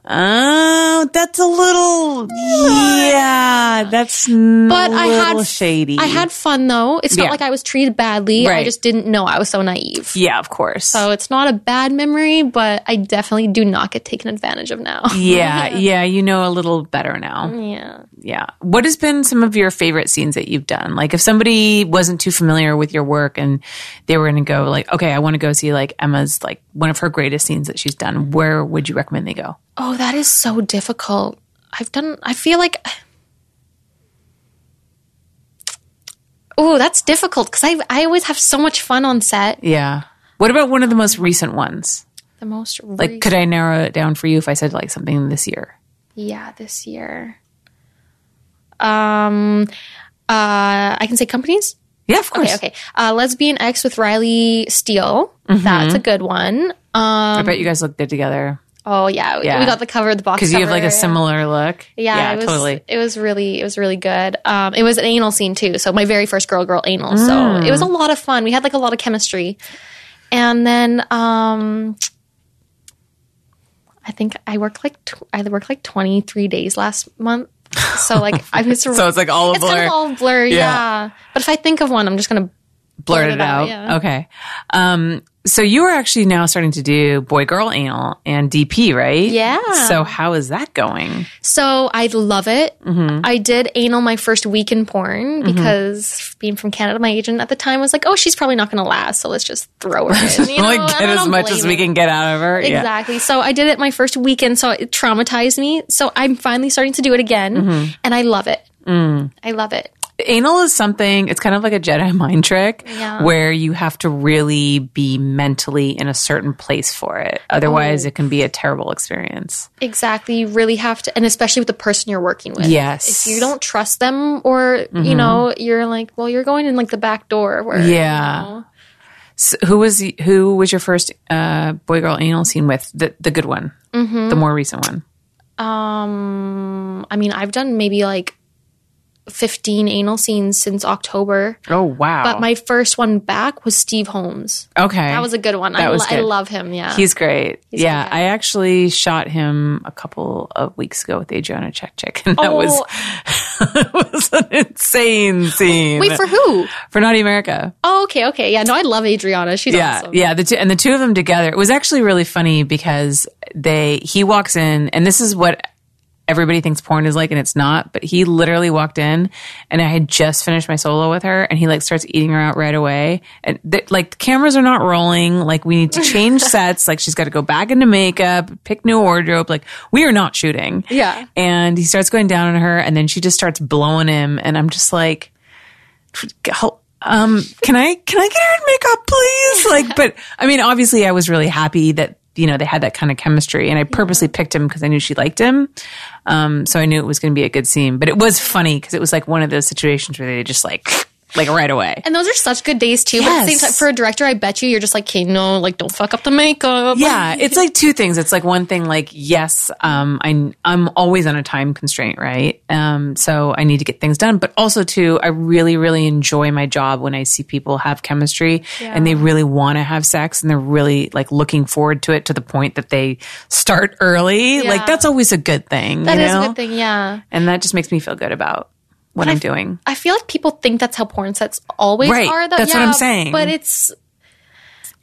Oh, that's a little yeah, that's But I had shady. I had fun though. It's Yeah. not like I was treated badly. I just didn't know. I was so naive. Yeah, of course. So it's not a bad memory, but I definitely do not get taken advantage of now. <laughs> yeah, yeah, you know a little better now. yeah. Yeah. What has been some of your favorite scenes that you've done? Like if somebody wasn't too familiar with your work and they were going to go like, okay, I want to go see like Emma's like one of her greatest scenes that she's done. Where would you recommend they go? Oh, that is so difficult. I've done, I feel like, oh, that's difficult because I, I always have so much fun on set. Yeah. What about one of the most recent ones? The most, Like, could I narrow it down for you if I said like something this year? yeah, this year. Um, uh, I can say companies. Yeah, of course. Okay, okay. Uh, Lesbian X with Riley Steele. That's a good one. Um, I bet you guys look good together Oh yeah, we- Yeah. we got the cover of the box because you have like a similar look. Yeah, it was, totally. It was really, it was really good. Um, it was an anal scene too. So my very first girl, girl anal. So it was a lot of fun. We had like a lot of chemistry. And then, um, I think I worked like, tw- I worked like 23 days last month. So like, I was, <laughs> So it's like all a <laughs> it's kind blur. of all blur. Yeah. Yeah. But if I think of one, I'm just going to blurt it out. yeah. Okay. Um, so you are actually now starting to do boy girl anal and DP, right? Yeah. So how is that going? So I love it. Mm-hmm. I did anal my first week in porn because being from Canada, my agent at the time was like, "Oh, she's probably not going to last, so let's just throw her in." <laughs> You know? like get as much as we can get out of her. Yeah. Exactly. So I did it my first weekend, so it traumatized me. So I'm finally starting to do it again, Mm-hmm. and I love it. Mm. I love it. Anal is something, it's kind of like a Jedi <laughs> mind trick Yeah. where you have to really be mentally in a certain place for it. Otherwise, Oh. it can be a terrible experience. Exactly. You really have to, and especially with the person you're working with. Yes. Mm-hmm. If you don't trust them, or you know, you're like, well, you're going in like the back door. Where, you Yeah. know. So who was who was your first uh, boy girl anal scene with? The the good one, Mm-hmm. the more recent one. Um, I mean, I've done maybe like 15 anal scenes since October. Oh wow! But my first one back was Steve Holmes. okay, That was a good one. I, That was lo- I love him. Yeah. He's great. He's yeah, good guy. I actually shot him a couple of weeks ago with Adriana Chechik, and that was oh. <laughs> that was an insane scene. Wait, for who? for Naughty America. Oh, okay, okay. Yeah, no, I love Adriana. She's yeah, awesome. yeah. The two and the two of them together. It was actually really funny because they he walks in, and this is what everybody thinks porn is like, and it's not. But he literally walked in, and I had just finished my solo with her, and he like starts eating her out right away, and th- like the cameras are not rolling. Like we need to change <laughs> sets. Like she's got to go back into makeup, pick new wardrobe. Like we are not shooting. Yeah. and he starts going down on her, and then she just starts blowing him, and I'm just like um, can I can I get her in makeup, please? Like, but I mean, obviously, I was really happy that you know, they had that kind of chemistry. And I purposely picked him because I knew she liked him. Um, so I knew it was going to be a good scene. But it was funny because it was like one of those situations where they just like, like right away. And those are such good days too. But at the same time, for a director, I bet you you're just like, okay, no, like don't fuck up the makeup. Yeah, it's like two things. It's like one thing, like yes, um, I I'm always on a time constraint, right? Um, so I need to get things done, but also too, I really really enjoy my job when I see people have chemistry and they really want to have sex and they're really like looking forward to it to the point that they start early. Yeah. Like that's always a good thing. That is know? a good thing. Yeah. and that just makes me feel good about what I'm doing. I feel like people think that's how porn sets always Right. are. Though. That's what I'm saying. But it's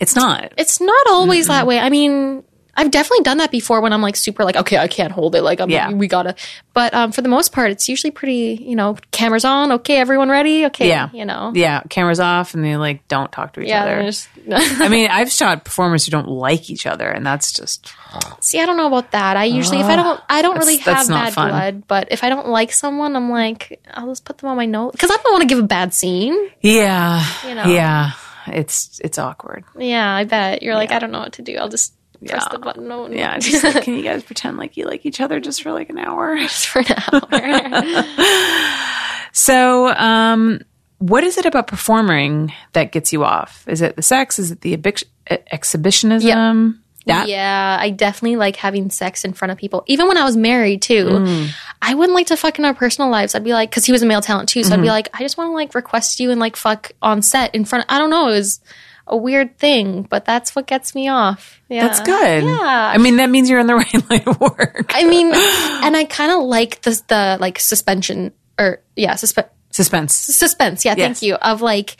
It's not. it's not always that way. I mean, I've definitely done that before when I'm like super like, okay, I can't hold it. Like, I'm, Yeah. we gotta. But um, for the most part, it's usually pretty. You know, cameras on. Okay, everyone ready. Okay, Yeah, you know. yeah. Cameras off, and they like don't talk to each Yeah, other. there's- <laughs> I mean, I've shot performers who don't like each other, and that's just See, I don't know about that. I usually, if I don't, I don't really have bad fun. blood. But if I don't like someone, I'm like, I'll just put them on my note because I don't want to give a bad scene. yeah, You know. yeah. It's it's awkward. Yeah, I bet you're like, I don't know what to do. I'll just press Yeah. the button. No, Yeah, just like, can you guys pretend like you like each other just for like an hour? <laughs> just for an hour. <laughs> So, um, what is it about performing that gets you off? Is it the sex? Is it the exhibitionism? That yeah, I definitely like having sex in front of people. Even when I was married too, Mm. I wouldn't like to fuck in our personal lives. I'd be like, because he was a male talent too, so I'd Mm-hmm. be like, I just want to like request you and like fuck on set in front. I don't know, it was a weird thing, but that's what gets me off. Yeah, that's good. Yeah, I mean, that means you're in the <laughs> right line of work. I mean, and I kind of like the the like suspension or yeah, suspe- Suspense. suspense. Yeah, Yes. thank you. Of like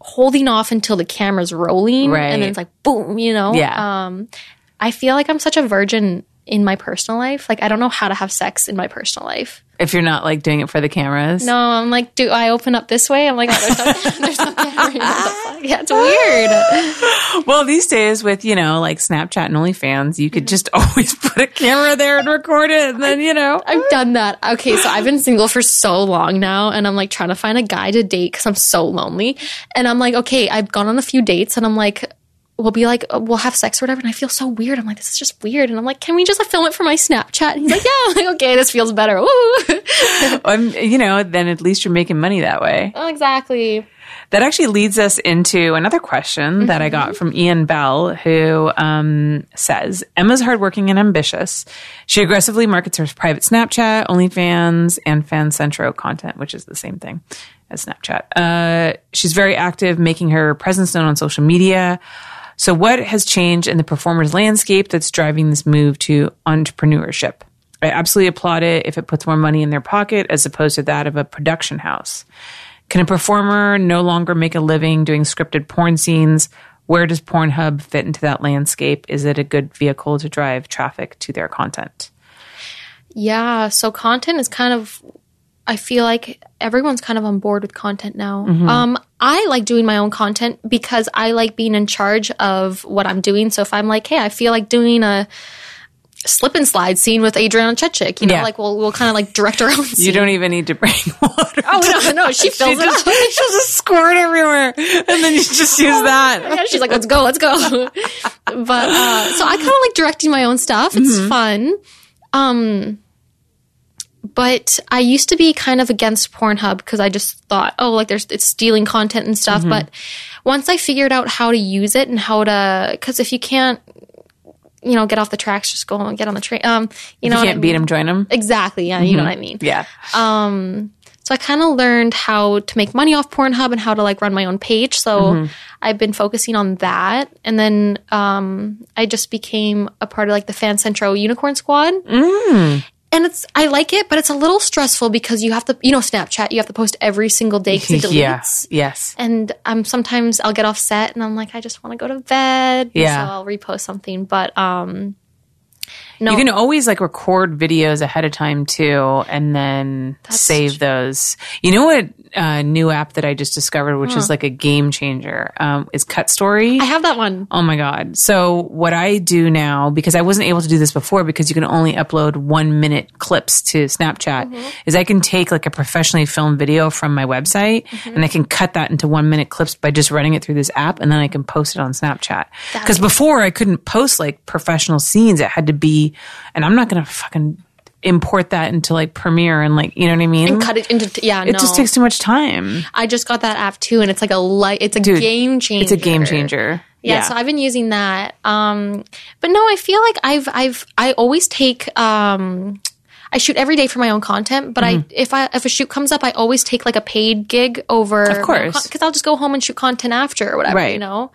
holding off until the camera's rolling, Right. and then it's like boom, you know. Yeah. Um, I feel like I'm such a virgin in my personal life. Like I don't know how to have sex in my personal life. If you're not like doing it for the cameras. No, I'm like, do I open up this way? I'm like, oh, there's no, <laughs> there's no camera. The? Yeah, it's weird. <laughs> Well, these days with, you know, like Snapchat and OnlyFans, you could Mm-hmm. just <laughs> always put a camera there and record it. And then, you know. I've done that. Okay, so I've been single for so long now, and I'm like trying to find a guy to date because I'm so lonely. And I'm like, okay, I've gone on a few dates, and I'm like, we'll be like, uh, we'll have sex or whatever. And I feel so weird. I'm like, this is just weird. And I'm like, can we just like, film it for my Snapchat? And he's like, yeah. <laughs> I'm like, okay, this feels better. Woo. <laughs> Um, you know, then at least you're making money that way. oh, exactly. That actually leads us into another question that I got from Ian Bell, who um, says Emma's hardworking and ambitious. She aggressively markets her private Snapchat, OnlyFans, and FanCentro content, which is the same thing as Snapchat. Uh, she's very active, making her presence known on social media. So, what has changed in the performer's landscape that's driving this move to entrepreneurship? I absolutely applaud it if it puts more money in their pocket as opposed to that of a production house. Can a performer no longer make a living doing scripted porn scenes? Where does Pornhub fit into that landscape? Is it a good vehicle to drive traffic to their content? Yeah. So content is kind of, I feel like everyone's kind of on board with content now. Um, I like doing my own content because I like being in charge of what I'm doing. So if I'm like, hey, I feel like doing a slip and slide scene with Adriana Chechik, you know, Yeah. like we'll we'll kind of like direct our own. Scene. <laughs> You don't even need to bring <laughs> water. Oh no, no, she <laughs> fills it just, up. she'll just squirt everywhere, and then you just use that. Yeah, she's like, let's go, let's go. but uh, so I kind of like directing my own stuff. It's fun. Um, but I used to be kind of against Pornhub because I just thought, oh, like there's it's stealing content and stuff. But once I figured out how to use it and how to, because if you can't, you know, get off the tracks, just go and get on the train. Um, you know, You can't I beat mean? them, join them. Exactly. Yeah, you know what I mean. Yeah. Um, So I kind of learned how to make money off Pornhub and how to like run my own page. So I've been focusing on that. And then um, I just became a part of like the FanCentro Unicorn Squad. And it's I like it, but it's a little stressful because you have to, you know, Snapchat. You have to post every single day because it deletes. yeah. Yes. And um, sometimes I'll get off set and I'm like, I just want to go to bed. Yeah. So I'll repost something. But um, No. You can always like record videos ahead of time too, and then save those. You know what? Uh, new app that I just discovered, which is like a game changer, um, is Cut Story. I have that one. Oh my God. So, what I do now, because I wasn't able to do this before because you can only upload one minute clips to Snapchat, is I can take like a professionally filmed video from my website and I can cut that into one minute clips by just running it through this app and then I can post it on Snapchat. Because before I couldn't post like professional scenes. It had to be, and I'm not to fucking import that into like Premiere and like, you know what I mean? And cut it into yeah. it no. just takes too much time. I just got that app too, and it's like a light. It's a Dude, game changer. It's a game changer. Yeah, so I've been using that. Um, but no, I feel like I've I've I always take um I shoot every day for my own content, but I if I if a shoot comes up, I always take like a paid gig over Mm-hmm. Of course. because I'll just go home and shoot content after or whatever, Right. you know.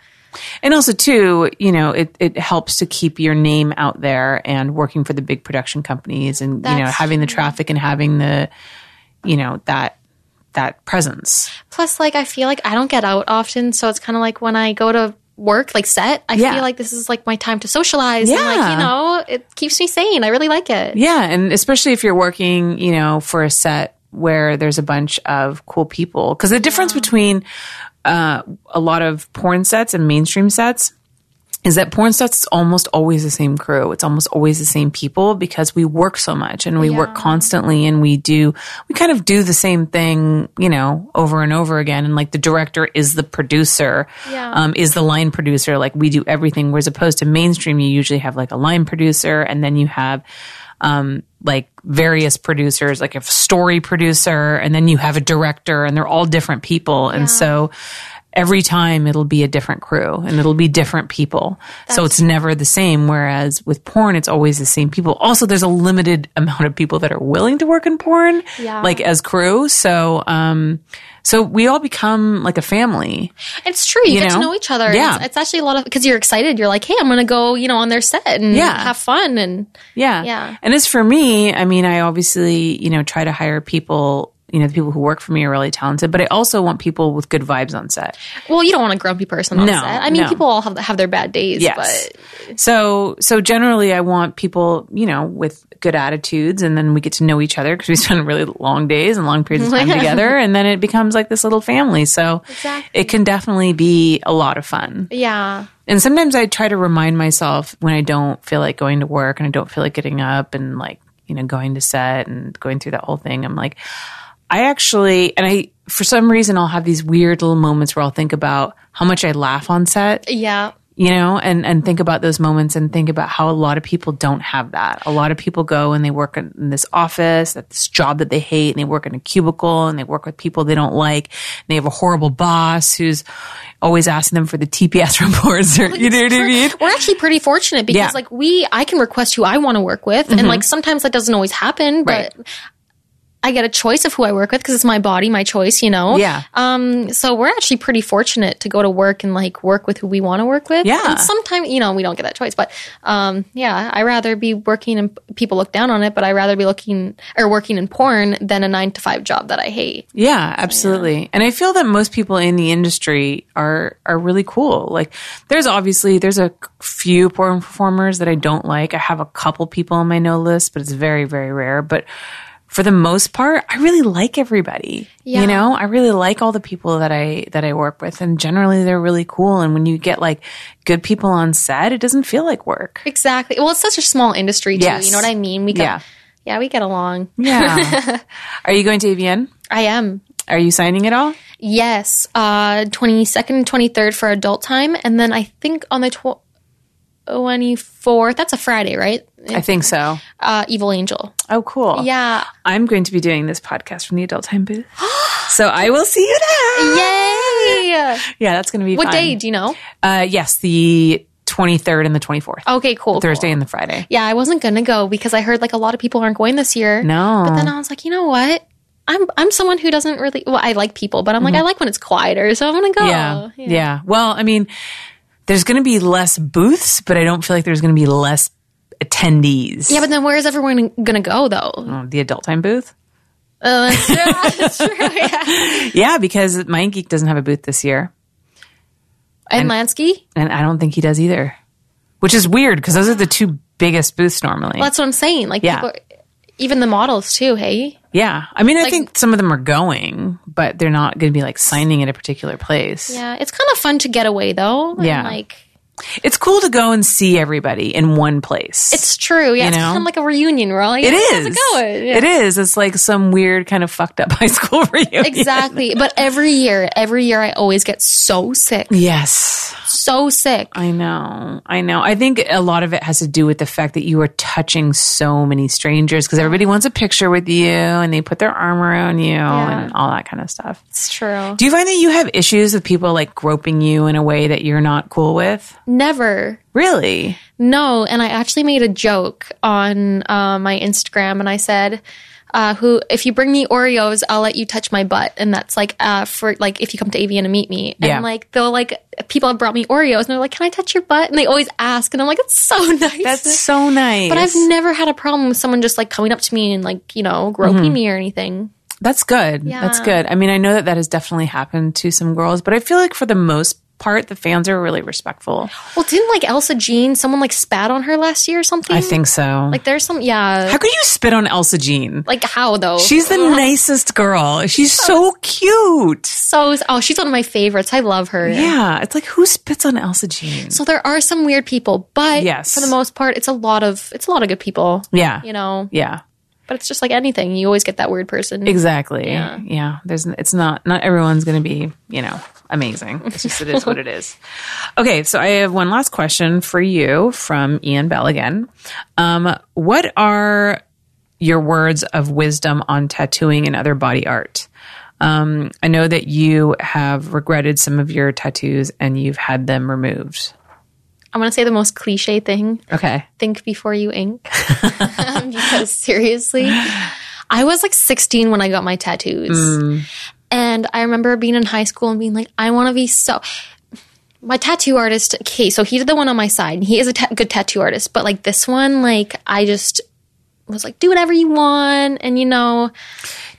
And also too, you know, it, it helps to keep your name out there and working for the big production companies and, you know, having the traffic and having the, you know, that, that presence. Plus, like I feel like I don't get out often, so it's kind of like when I go to work, like set, I Yeah. feel like this is like my time to socialize. And like Yeah. you know, it keeps me sane. I really like it. Yeah. And especially if you're working, you know, for a set where there's a bunch of cool people. Cause the difference between, uh, a lot of porn sets and mainstream sets is that porn sets is almost always the same crew. It's almost always the same people because we work so much and we work constantly and we do, we kind of do the same thing, you know, over and over again. And like the director is the producer, Yeah. um, is the line producer. Like we do everything. Whereas opposed to mainstream, you usually have like a line producer and then you have, um, like various producers, like a story producer, and then you have a director, and they're all different people. And so every time it'll be a different crew and it'll be different people. so it's never the same. Whereas with porn, it's always the same people. Also, there's a limited amount of people that are willing to work in porn, Yeah. like as crew. So, um, so we all become like a family. It's true. You, You get know? to know each other. Yeah. It's, it's actually a lot of because you're excited. You're like, hey, I'm going to go, you know, on their set and Yeah. have fun. And Yeah. Yeah. And as for me, I mean, I obviously, you know, try to hire people, you know, the people who work for me are really talented, but I also want people with good vibes on set. well, you don't want a grumpy person on No, set. I mean, no. people all have have their bad days. Yes. But So, so generally I want people, you know, with good attitudes and then we get to know each other because we <laughs> spend really long days and long periods of time <laughs> together and then it becomes like this little family. So Exactly. it can definitely be a lot of fun. yeah. And sometimes I try to remind myself when I don't feel like going to work and I don't feel like getting up and like, you know, going to set and going through that whole thing. I'm like, I actually, and I, for some reason, I'll have these weird little moments where I'll think about how much I laugh on set, Yeah. you know, and, and think about those moments and think about how a lot of people don't have that. A lot of people go and they work in, this office, at this job that they hate, and they work in a cubicle and they work with people they don't like. And they have a horrible boss who's always asking them for the TPS <laughs> reports or, you know what I mean? We're actually pretty fortunate because Yeah. Mm-hmm. like we I can request who I want to work with and like sometimes that doesn't always happen, but Right. I get a choice of who I work with because it's my body, my choice, you know. Yeah. Um. So we're actually pretty fortunate to go to work and like work with who we want to work with. Yeah. And sometimes you know we don't get that choice, but um. Yeah, I rather be working and people look down on it, but I rather be looking or working in porn than a nine to five job that I hate. Yeah, absolutely. And I feel that most people in the industry are are really cool. Like there's obviously there's a few porn performers that I don't like. I have a couple people on my no list, but it's very very rare, but for the most part, I really like everybody. Yeah. You know, I really like all the people that I that I work with and generally they're really cool and when you get like good people on set, it doesn't feel like work. Exactly. Well, it's such a small industry too. Yes. You know what I mean? We get, Yeah. yeah, we get along. Yeah. <laughs> are you going to AVN? I am. Are you signing it all? Yes, uh, 22nd, 23rd for adult time. And then I think on the tw- 24th, that's a Friday, right? I think so. Uh, Evil Angel. Oh, cool. Yeah. I'm going to be doing this podcast from the adult time booth. <gasps> so I will see you there. Yay! Yeah, that's going to be what fun. day? Do you know? Uh, yes, the 23rd and the 24th. Okay, cool. Thursday cool. and the Friday. Yeah, I wasn't going to go because I heard like a lot of people aren't going this year. No. But then I was like, you know what? I'm I'm someone who doesn't really well I like people, but I'm like I like when it's quieter, so I'm gonna go. Mm-hmm. yeah. yeah. Well, I mean, there's going to be less booths, but I don't feel like there's going to be less attendees. Yeah, but then where is everyone gonna go though? Oh, the adult time booth? Uh, that's true. <laughs> That's true. Yeah. Yeah, because MindGeek doesn't have a booth this year. And Lansky? And I don't think he does either, which is weird because those are the two biggest booths normally. Well, that's what I'm saying. Like, Yeah. people, even the models too. Hey, yeah. I mean, I think some of them are going, but they're not going to be like signing at a particular place. yeah, it's kind of fun to get away though. and, Yeah. like It's cool to go and see everybody in one place. it's true. Yeah, You it's know? kind of like a reunion. We're all like, It "Hey, is. How's it going? Yeah. It is. It's like some weird kind of fucked up <laughs> high school <laughs> reunion. Exactly. But every year, every year, I always get so sick, Yes. so sick. I know. I know. I think a lot of it has to do with the fact that you are touching so many strangers because everybody wants a picture with you and they put their arm around you and all that kind of stuff. It's true. Do you find that you have issues with people like groping you in a way that you're not cool with? Never. Really? No, and I actually made a joke on uh, my Instagram, and I said, uh, "Who, if you bring me Oreos, I'll let you touch my butt." And that's like uh, for like if you come to AVN to meet me, and Yeah. like they'll like people have brought me Oreos, and they're like, "Can I touch your butt?" And they always ask, and I'm like, "It's so <laughs> nice." That's so nice. but I've never had a problem with someone just like coming up to me and like you know groping Mm-hmm. me or anything. That's good. That's good. I mean, I know that that has definitely happened to some girls, but I feel like for the most part, the fans are really respectful. Well, didn't like Elsa Jean, someone like spat on her last year or something? I think so. like there's some yeah. How could you spit on Elsa Jean? like how though? She's the <laughs> nicest girl. She's so cute. so oh she's one of my favorites. I love her. Yeah, it's like who spits on Elsa Jean? So there are some weird people, but Yes. for the most part, it's a lot of it's a lot of good people. Yeah, You know, yeah, but it's just like anything. You always get that weird person. exactly. Yeah. yeah. there's it's not not everyone's going to be you know amazing. It's just it is what it is. <laughs> Okay, so I have one last question for you from Ian Bell again. Um, what are your words of wisdom on tattooing and other body art? Um, I know that you have regretted some of your tattoos and you've had them removed. I'm gonna say the most cliche thing: Okay. think before you ink. <laughs> Um, because seriously, I was like 16 when I got my tattoos, mm. and I remember being in high school and being like, I want to be so. My tattoo artist, okay, so he did the one on my side. and He is a ta- good tattoo artist, but like this one, like I just was like, do whatever you want, and you know,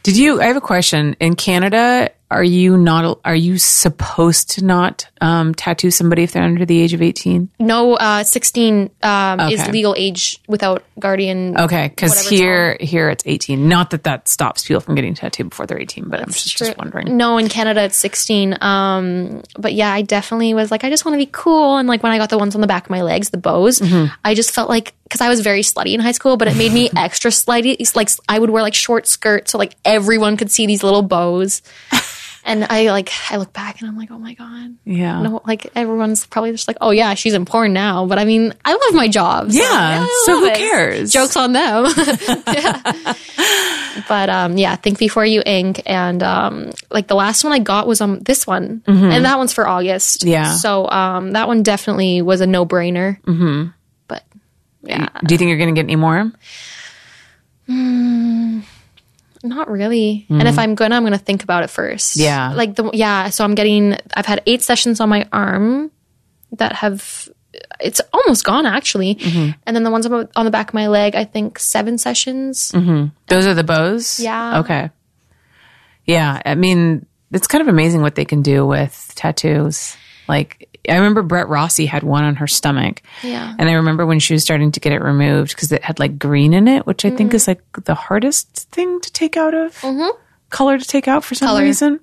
Did you? I have a question. In Canada, are you not? Are you supposed to not um, tattoo somebody if they're under the age of eighteen? no, uh, 16 um, is legal age without guardian. Okay, because Whatever it's here, here it's eighteen. Not that that stops people from getting tattooed before they're eighteen, but I'm just, just wondering. No, in Canada it's 16. Um, but yeah, I definitely was like, I just want to be cool. And like when I got the ones on the back of my legs, the bows, Mm-hmm. I just felt like, cause I was very slutty in high school, but it made me <laughs> extra slutty. Like I would wear like short skirts so like everyone could see these little bows. <laughs> And I like, I look back and I'm like, oh my God. Yeah. No, like everyone's probably just like, oh yeah, she's in porn now. But I mean, I love my job. so, Yeah, so who it. cares? Jokes on them. <laughs> Yeah. But um, yeah, think before you ink. And um, like the last one I got was on this one, and that one's for August. Mm-hmm. Yeah. So um, that one definitely was a no brainer. Mm-hmm. But yeah, Do you think you're going to get any more? Not really. And if I'm gonna, I'm gonna think about it first. Mm. Yeah. Like the yeah. So I'm getting. I've had eight sessions on my arm that have. It's almost gone actually, Mm-hmm. and then the ones on on the back of my leg, I think seven sessions. Those are the bows? Yeah. Okay. Yeah. I mean, it's kind of amazing what they can do with tattoos. Like, I remember Brett Rossi had one on her stomach. Yeah. And I remember when she was starting to get it removed because it had like green in it, which I think Mm-hmm. is like the hardest thing to take out of color to take out for some Color. reason.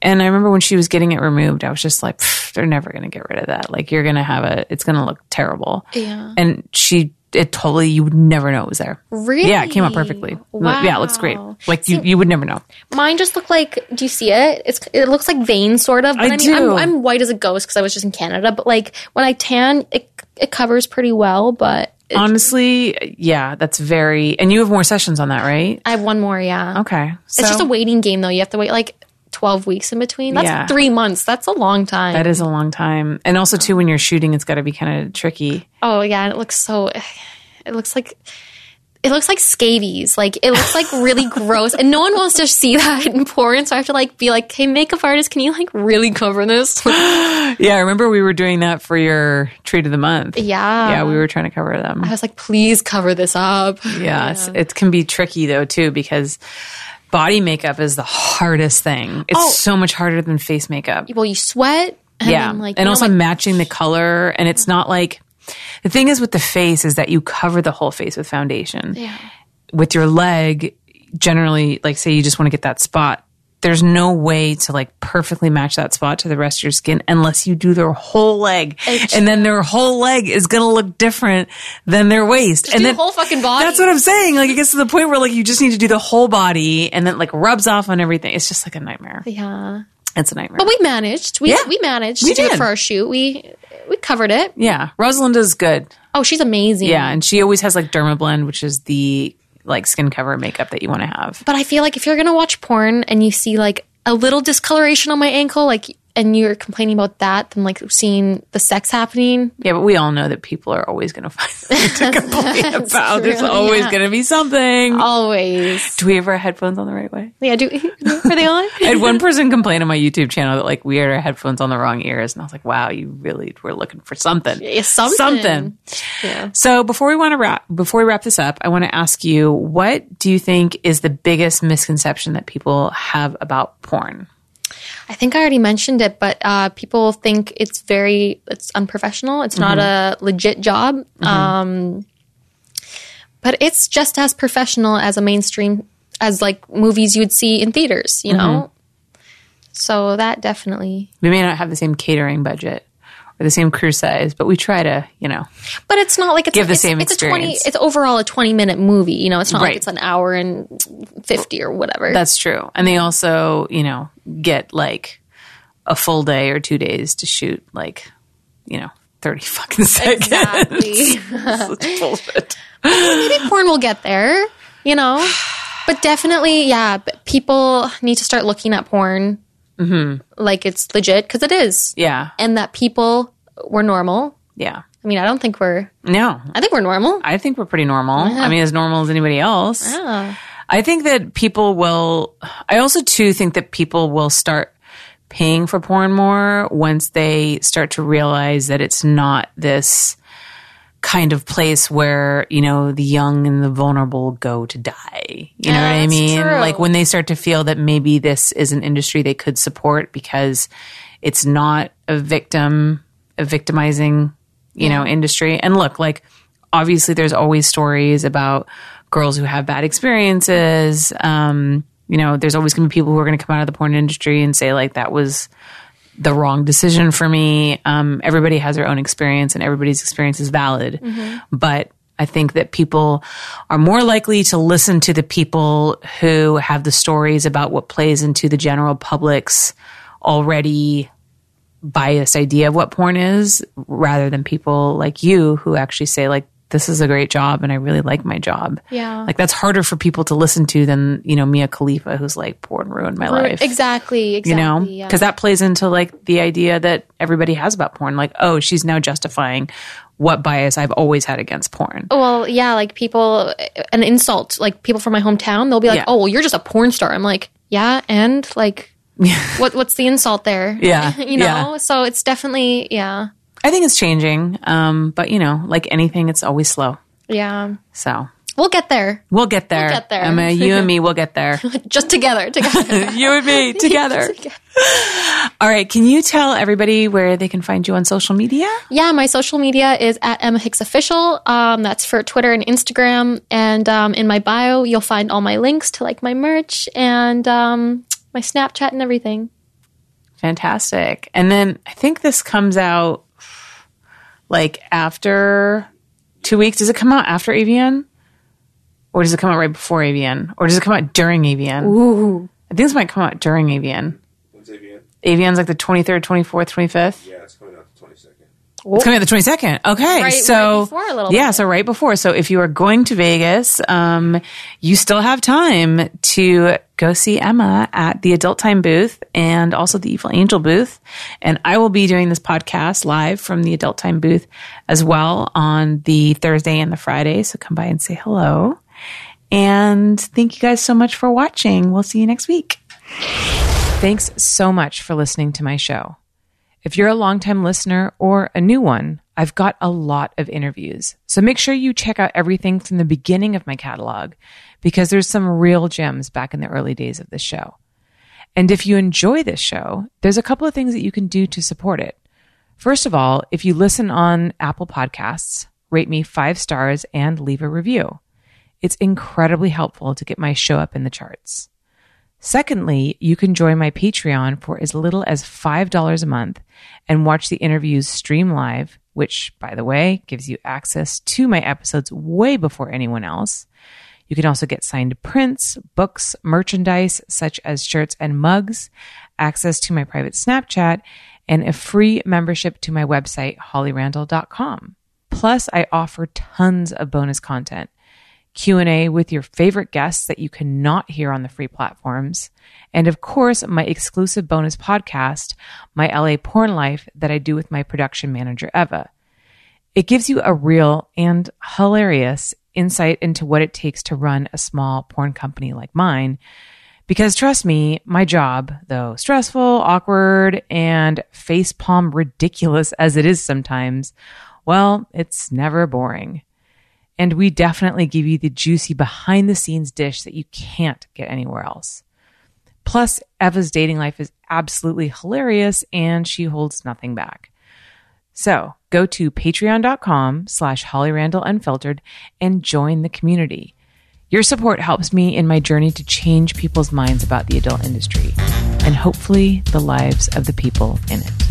And I remember when she was getting it removed, I was just like, they're never going to get rid of that. Like, you're going to have a, it's going to look terrible. Yeah. And she, it totally, you would never know it was there. Really? Yeah, it came out perfectly. Wow. Yeah, it looks great. Like you, you would never know. Mine just look like. Do you see it? It's it looks like veins, sort of. But I I, mean, do. I'm, I'm white as a ghost because I was just in Canada. But like when I tan, it it covers pretty well. But it- Honestly, yeah, that's very. And you have more sessions on that, right? I have one more. Yeah, Okay, so it's just a waiting game though. You have to wait like twelve weeks in between. That's Yeah. three months. That's a long time. that is a long time. And also, too, when you're shooting, it's got to be kind of tricky. oh yeah, and it looks so. It looks like. It looks like scabies. Like it looks like really <laughs> gross, and no one wants to see that in porn. So I have to like be like, "Hey, makeup artist, can you like really cover this?" <gasps> Yeah, I remember we were doing that for your treat of the month. yeah, Yeah, we were trying to cover them. I was like, "Please cover this up." Yeah, it can be tricky though too because body makeup is the hardest thing. It's Oh. so much harder than face makeup. well, you sweat. And yeah, then, like, and also like- matching the color, and it's not like The thing is with the face is that you cover the whole face with foundation. Yeah. With your leg, generally, like say you just want to get that spot, there's no way to like perfectly match that spot to the rest of your skin unless you do their whole leg. And then their whole leg is going to look different than their waist. and then the whole fucking body. That's what I'm saying. Like it gets to the point where like you just need to do the whole body and then like rubs off on everything. It's just like a nightmare. Yeah. It's a nightmare. But we managed. We Yeah. we managed We to do did. it for our shoot. We we covered it. yeah. Rosalinda's good. Oh, she's amazing. Yeah. And she always has like Dermablend, which is the like skin cover makeup that you want to have. But I feel like if you're gonna watch porn and you see like a little discoloration on my ankle, like and you're complaining about that, than like seeing the sex happening. Yeah, but we all know that people are always going <laughs> to find something to complain about. There's always yeah. going to be something. Always. Do we have our headphones on the right way? Yeah, do <laughs> are they on? I had one person complain on my YouTube channel that like we had our headphones on the wrong ears, and I was like, "Wow, you really were looking for something." Yeah, something. Something. Yeah. So before we want to wrap, before we wrap this up, I want to ask you, what do you think is the biggest misconception that people have about porn? I think I already mentioned it, but uh, people think it's very it's unprofessional. It's not a legit job. Um, but it's just as professional as a mainstream as like movies you'd see in theaters. You know. So that definitely. We may not have the same catering budget or the same crew size, but we try to, you know, But it's not like it's Give the it's, same it's a twenty. experience. It's overall a twenty minute movie. You know, it's not Right. like it's an hour and fifty or whatever. That's true. And they also, you know, get like a full day or two days to shoot like, you know, 30 <laughs> fucking seconds. exactly. <laughs> Such <laughs> bullshit. Maybe porn will get there. You know, but definitely, yeah. But people need to start looking at porn mm-hmm. like it's legit because it is, Yeah. and that people were normal. Yeah. I mean, I don't think we're. No, I think we're normal. I think we're pretty normal. I mean, as normal as anybody else. Yeah. I think that people will, I also too think that people will start paying for porn more once they start to realize that it's not this kind of place where, you know, the young and the vulnerable go to die. You know what I mean? true. Like when they start to feel that maybe this is an industry they could support because it's not a victim, a victimizing, you know, industry. And look, like obviously there's always stories about girls who have bad experiences. Um, you know, there's always going to be people who are going to come out of the porn industry and say like that was the wrong decision for me. Um, everybody has their own experience and everybody's experience is valid. But I think that people are more likely to listen to the people who have the stories about what plays into the general public's already biased idea of what porn is rather than people like you who actually say like this is a great job and I really like my job. Yeah. Like that's harder for people to listen to than, you know, Mia Khalifa who's like porn ruined my life Exactly. Exactly. you know yeah. because that plays into like the idea that everybody has about porn like oh she's now justifying what bias i've always had against porn oh, Well, yeah, like people, an insult, like people from my hometown, they'll be like, Yeah. "Oh, well, you're just a porn star." I'm like, "Yeah," and like, <laughs> what what's the insult there? Yeah, <laughs> you know. yeah. So it's definitely, yeah, i think it's changing um, but you know like anything it's always slow yeah. so We'll get there, we'll get there get there. Emma, you and me we'll get there <laughs> just together, together. <laughs> you and me <laughs> together all right can you tell everybody where they can find you on social media yeah, my social media is at Emma Hix Official. Um, that's for Twitter and Instagram, and um, in my bio, you'll find all my links to like my merch and um, my Snapchat and everything. Fantastic. And then I think this comes out like after two weeks. Does it come out after AVN? Or does it come out right before AVN? Or does it come out during AVN? Ooh, I think this might come out during AVN. When's AVN? AVN's like the 23rd, 24th, 25th. Yeah, it's coming out the 22nd. It's coming out the 22nd. Okay. Right- so, right before a little yeah, bit. so right before. So if you are going to Vegas, um, you still have time to go see Emma at the Adult Time booth and also the Evil Angel booth. And I will be doing this podcast live from the Adult Time booth as well on the Thursday and the Friday. So come by and say hello. And thank you guys so much for watching. We'll see you next week. Thanks so much for listening to my show. If you're a longtime listener or a new one, I've got a lot of interviews. So make sure you check out everything from the beginning of my catalog because there's some real gems back in the early days of this show. And if you enjoy this show, there's a couple of things that you can do to support it. First of all, if you listen on Apple Podcasts, rate me five stars and leave a review. It's incredibly helpful to get my show up in the charts. Secondly, you can join my Patreon for as little as $5 a month and watch the interviews stream live, which, by the way, gives you access to my episodes way before anyone else. You can also get signed prints, books, merchandise such as shirts and mugs, access to my private Snapchat, and a free membership to my website, hollyrandall.com. Plus, I offer tons of bonus content. Q&A with your favorite guests that you cannot hear on the free platforms. And of course, my exclusive bonus podcast, My LA Porn Life, that I do with my production manager, Eva. It gives you a real and hilarious insight into what it takes to run a small porn company like mine. Because trust me, my job, though stressful, awkward, and facepalm ridiculous as it is sometimes, well, it's never boring. And we definitely give you the juicy behind the scenes dish that you can't get anywhere else. Plus, Eva's dating life is absolutely hilarious and she holds nothing back. So go to patreon.com slash Holly Randall Unfiltered and join the community. Your support helps me in my journey to change people's minds about the adult industry and hopefully the lives of the people in it.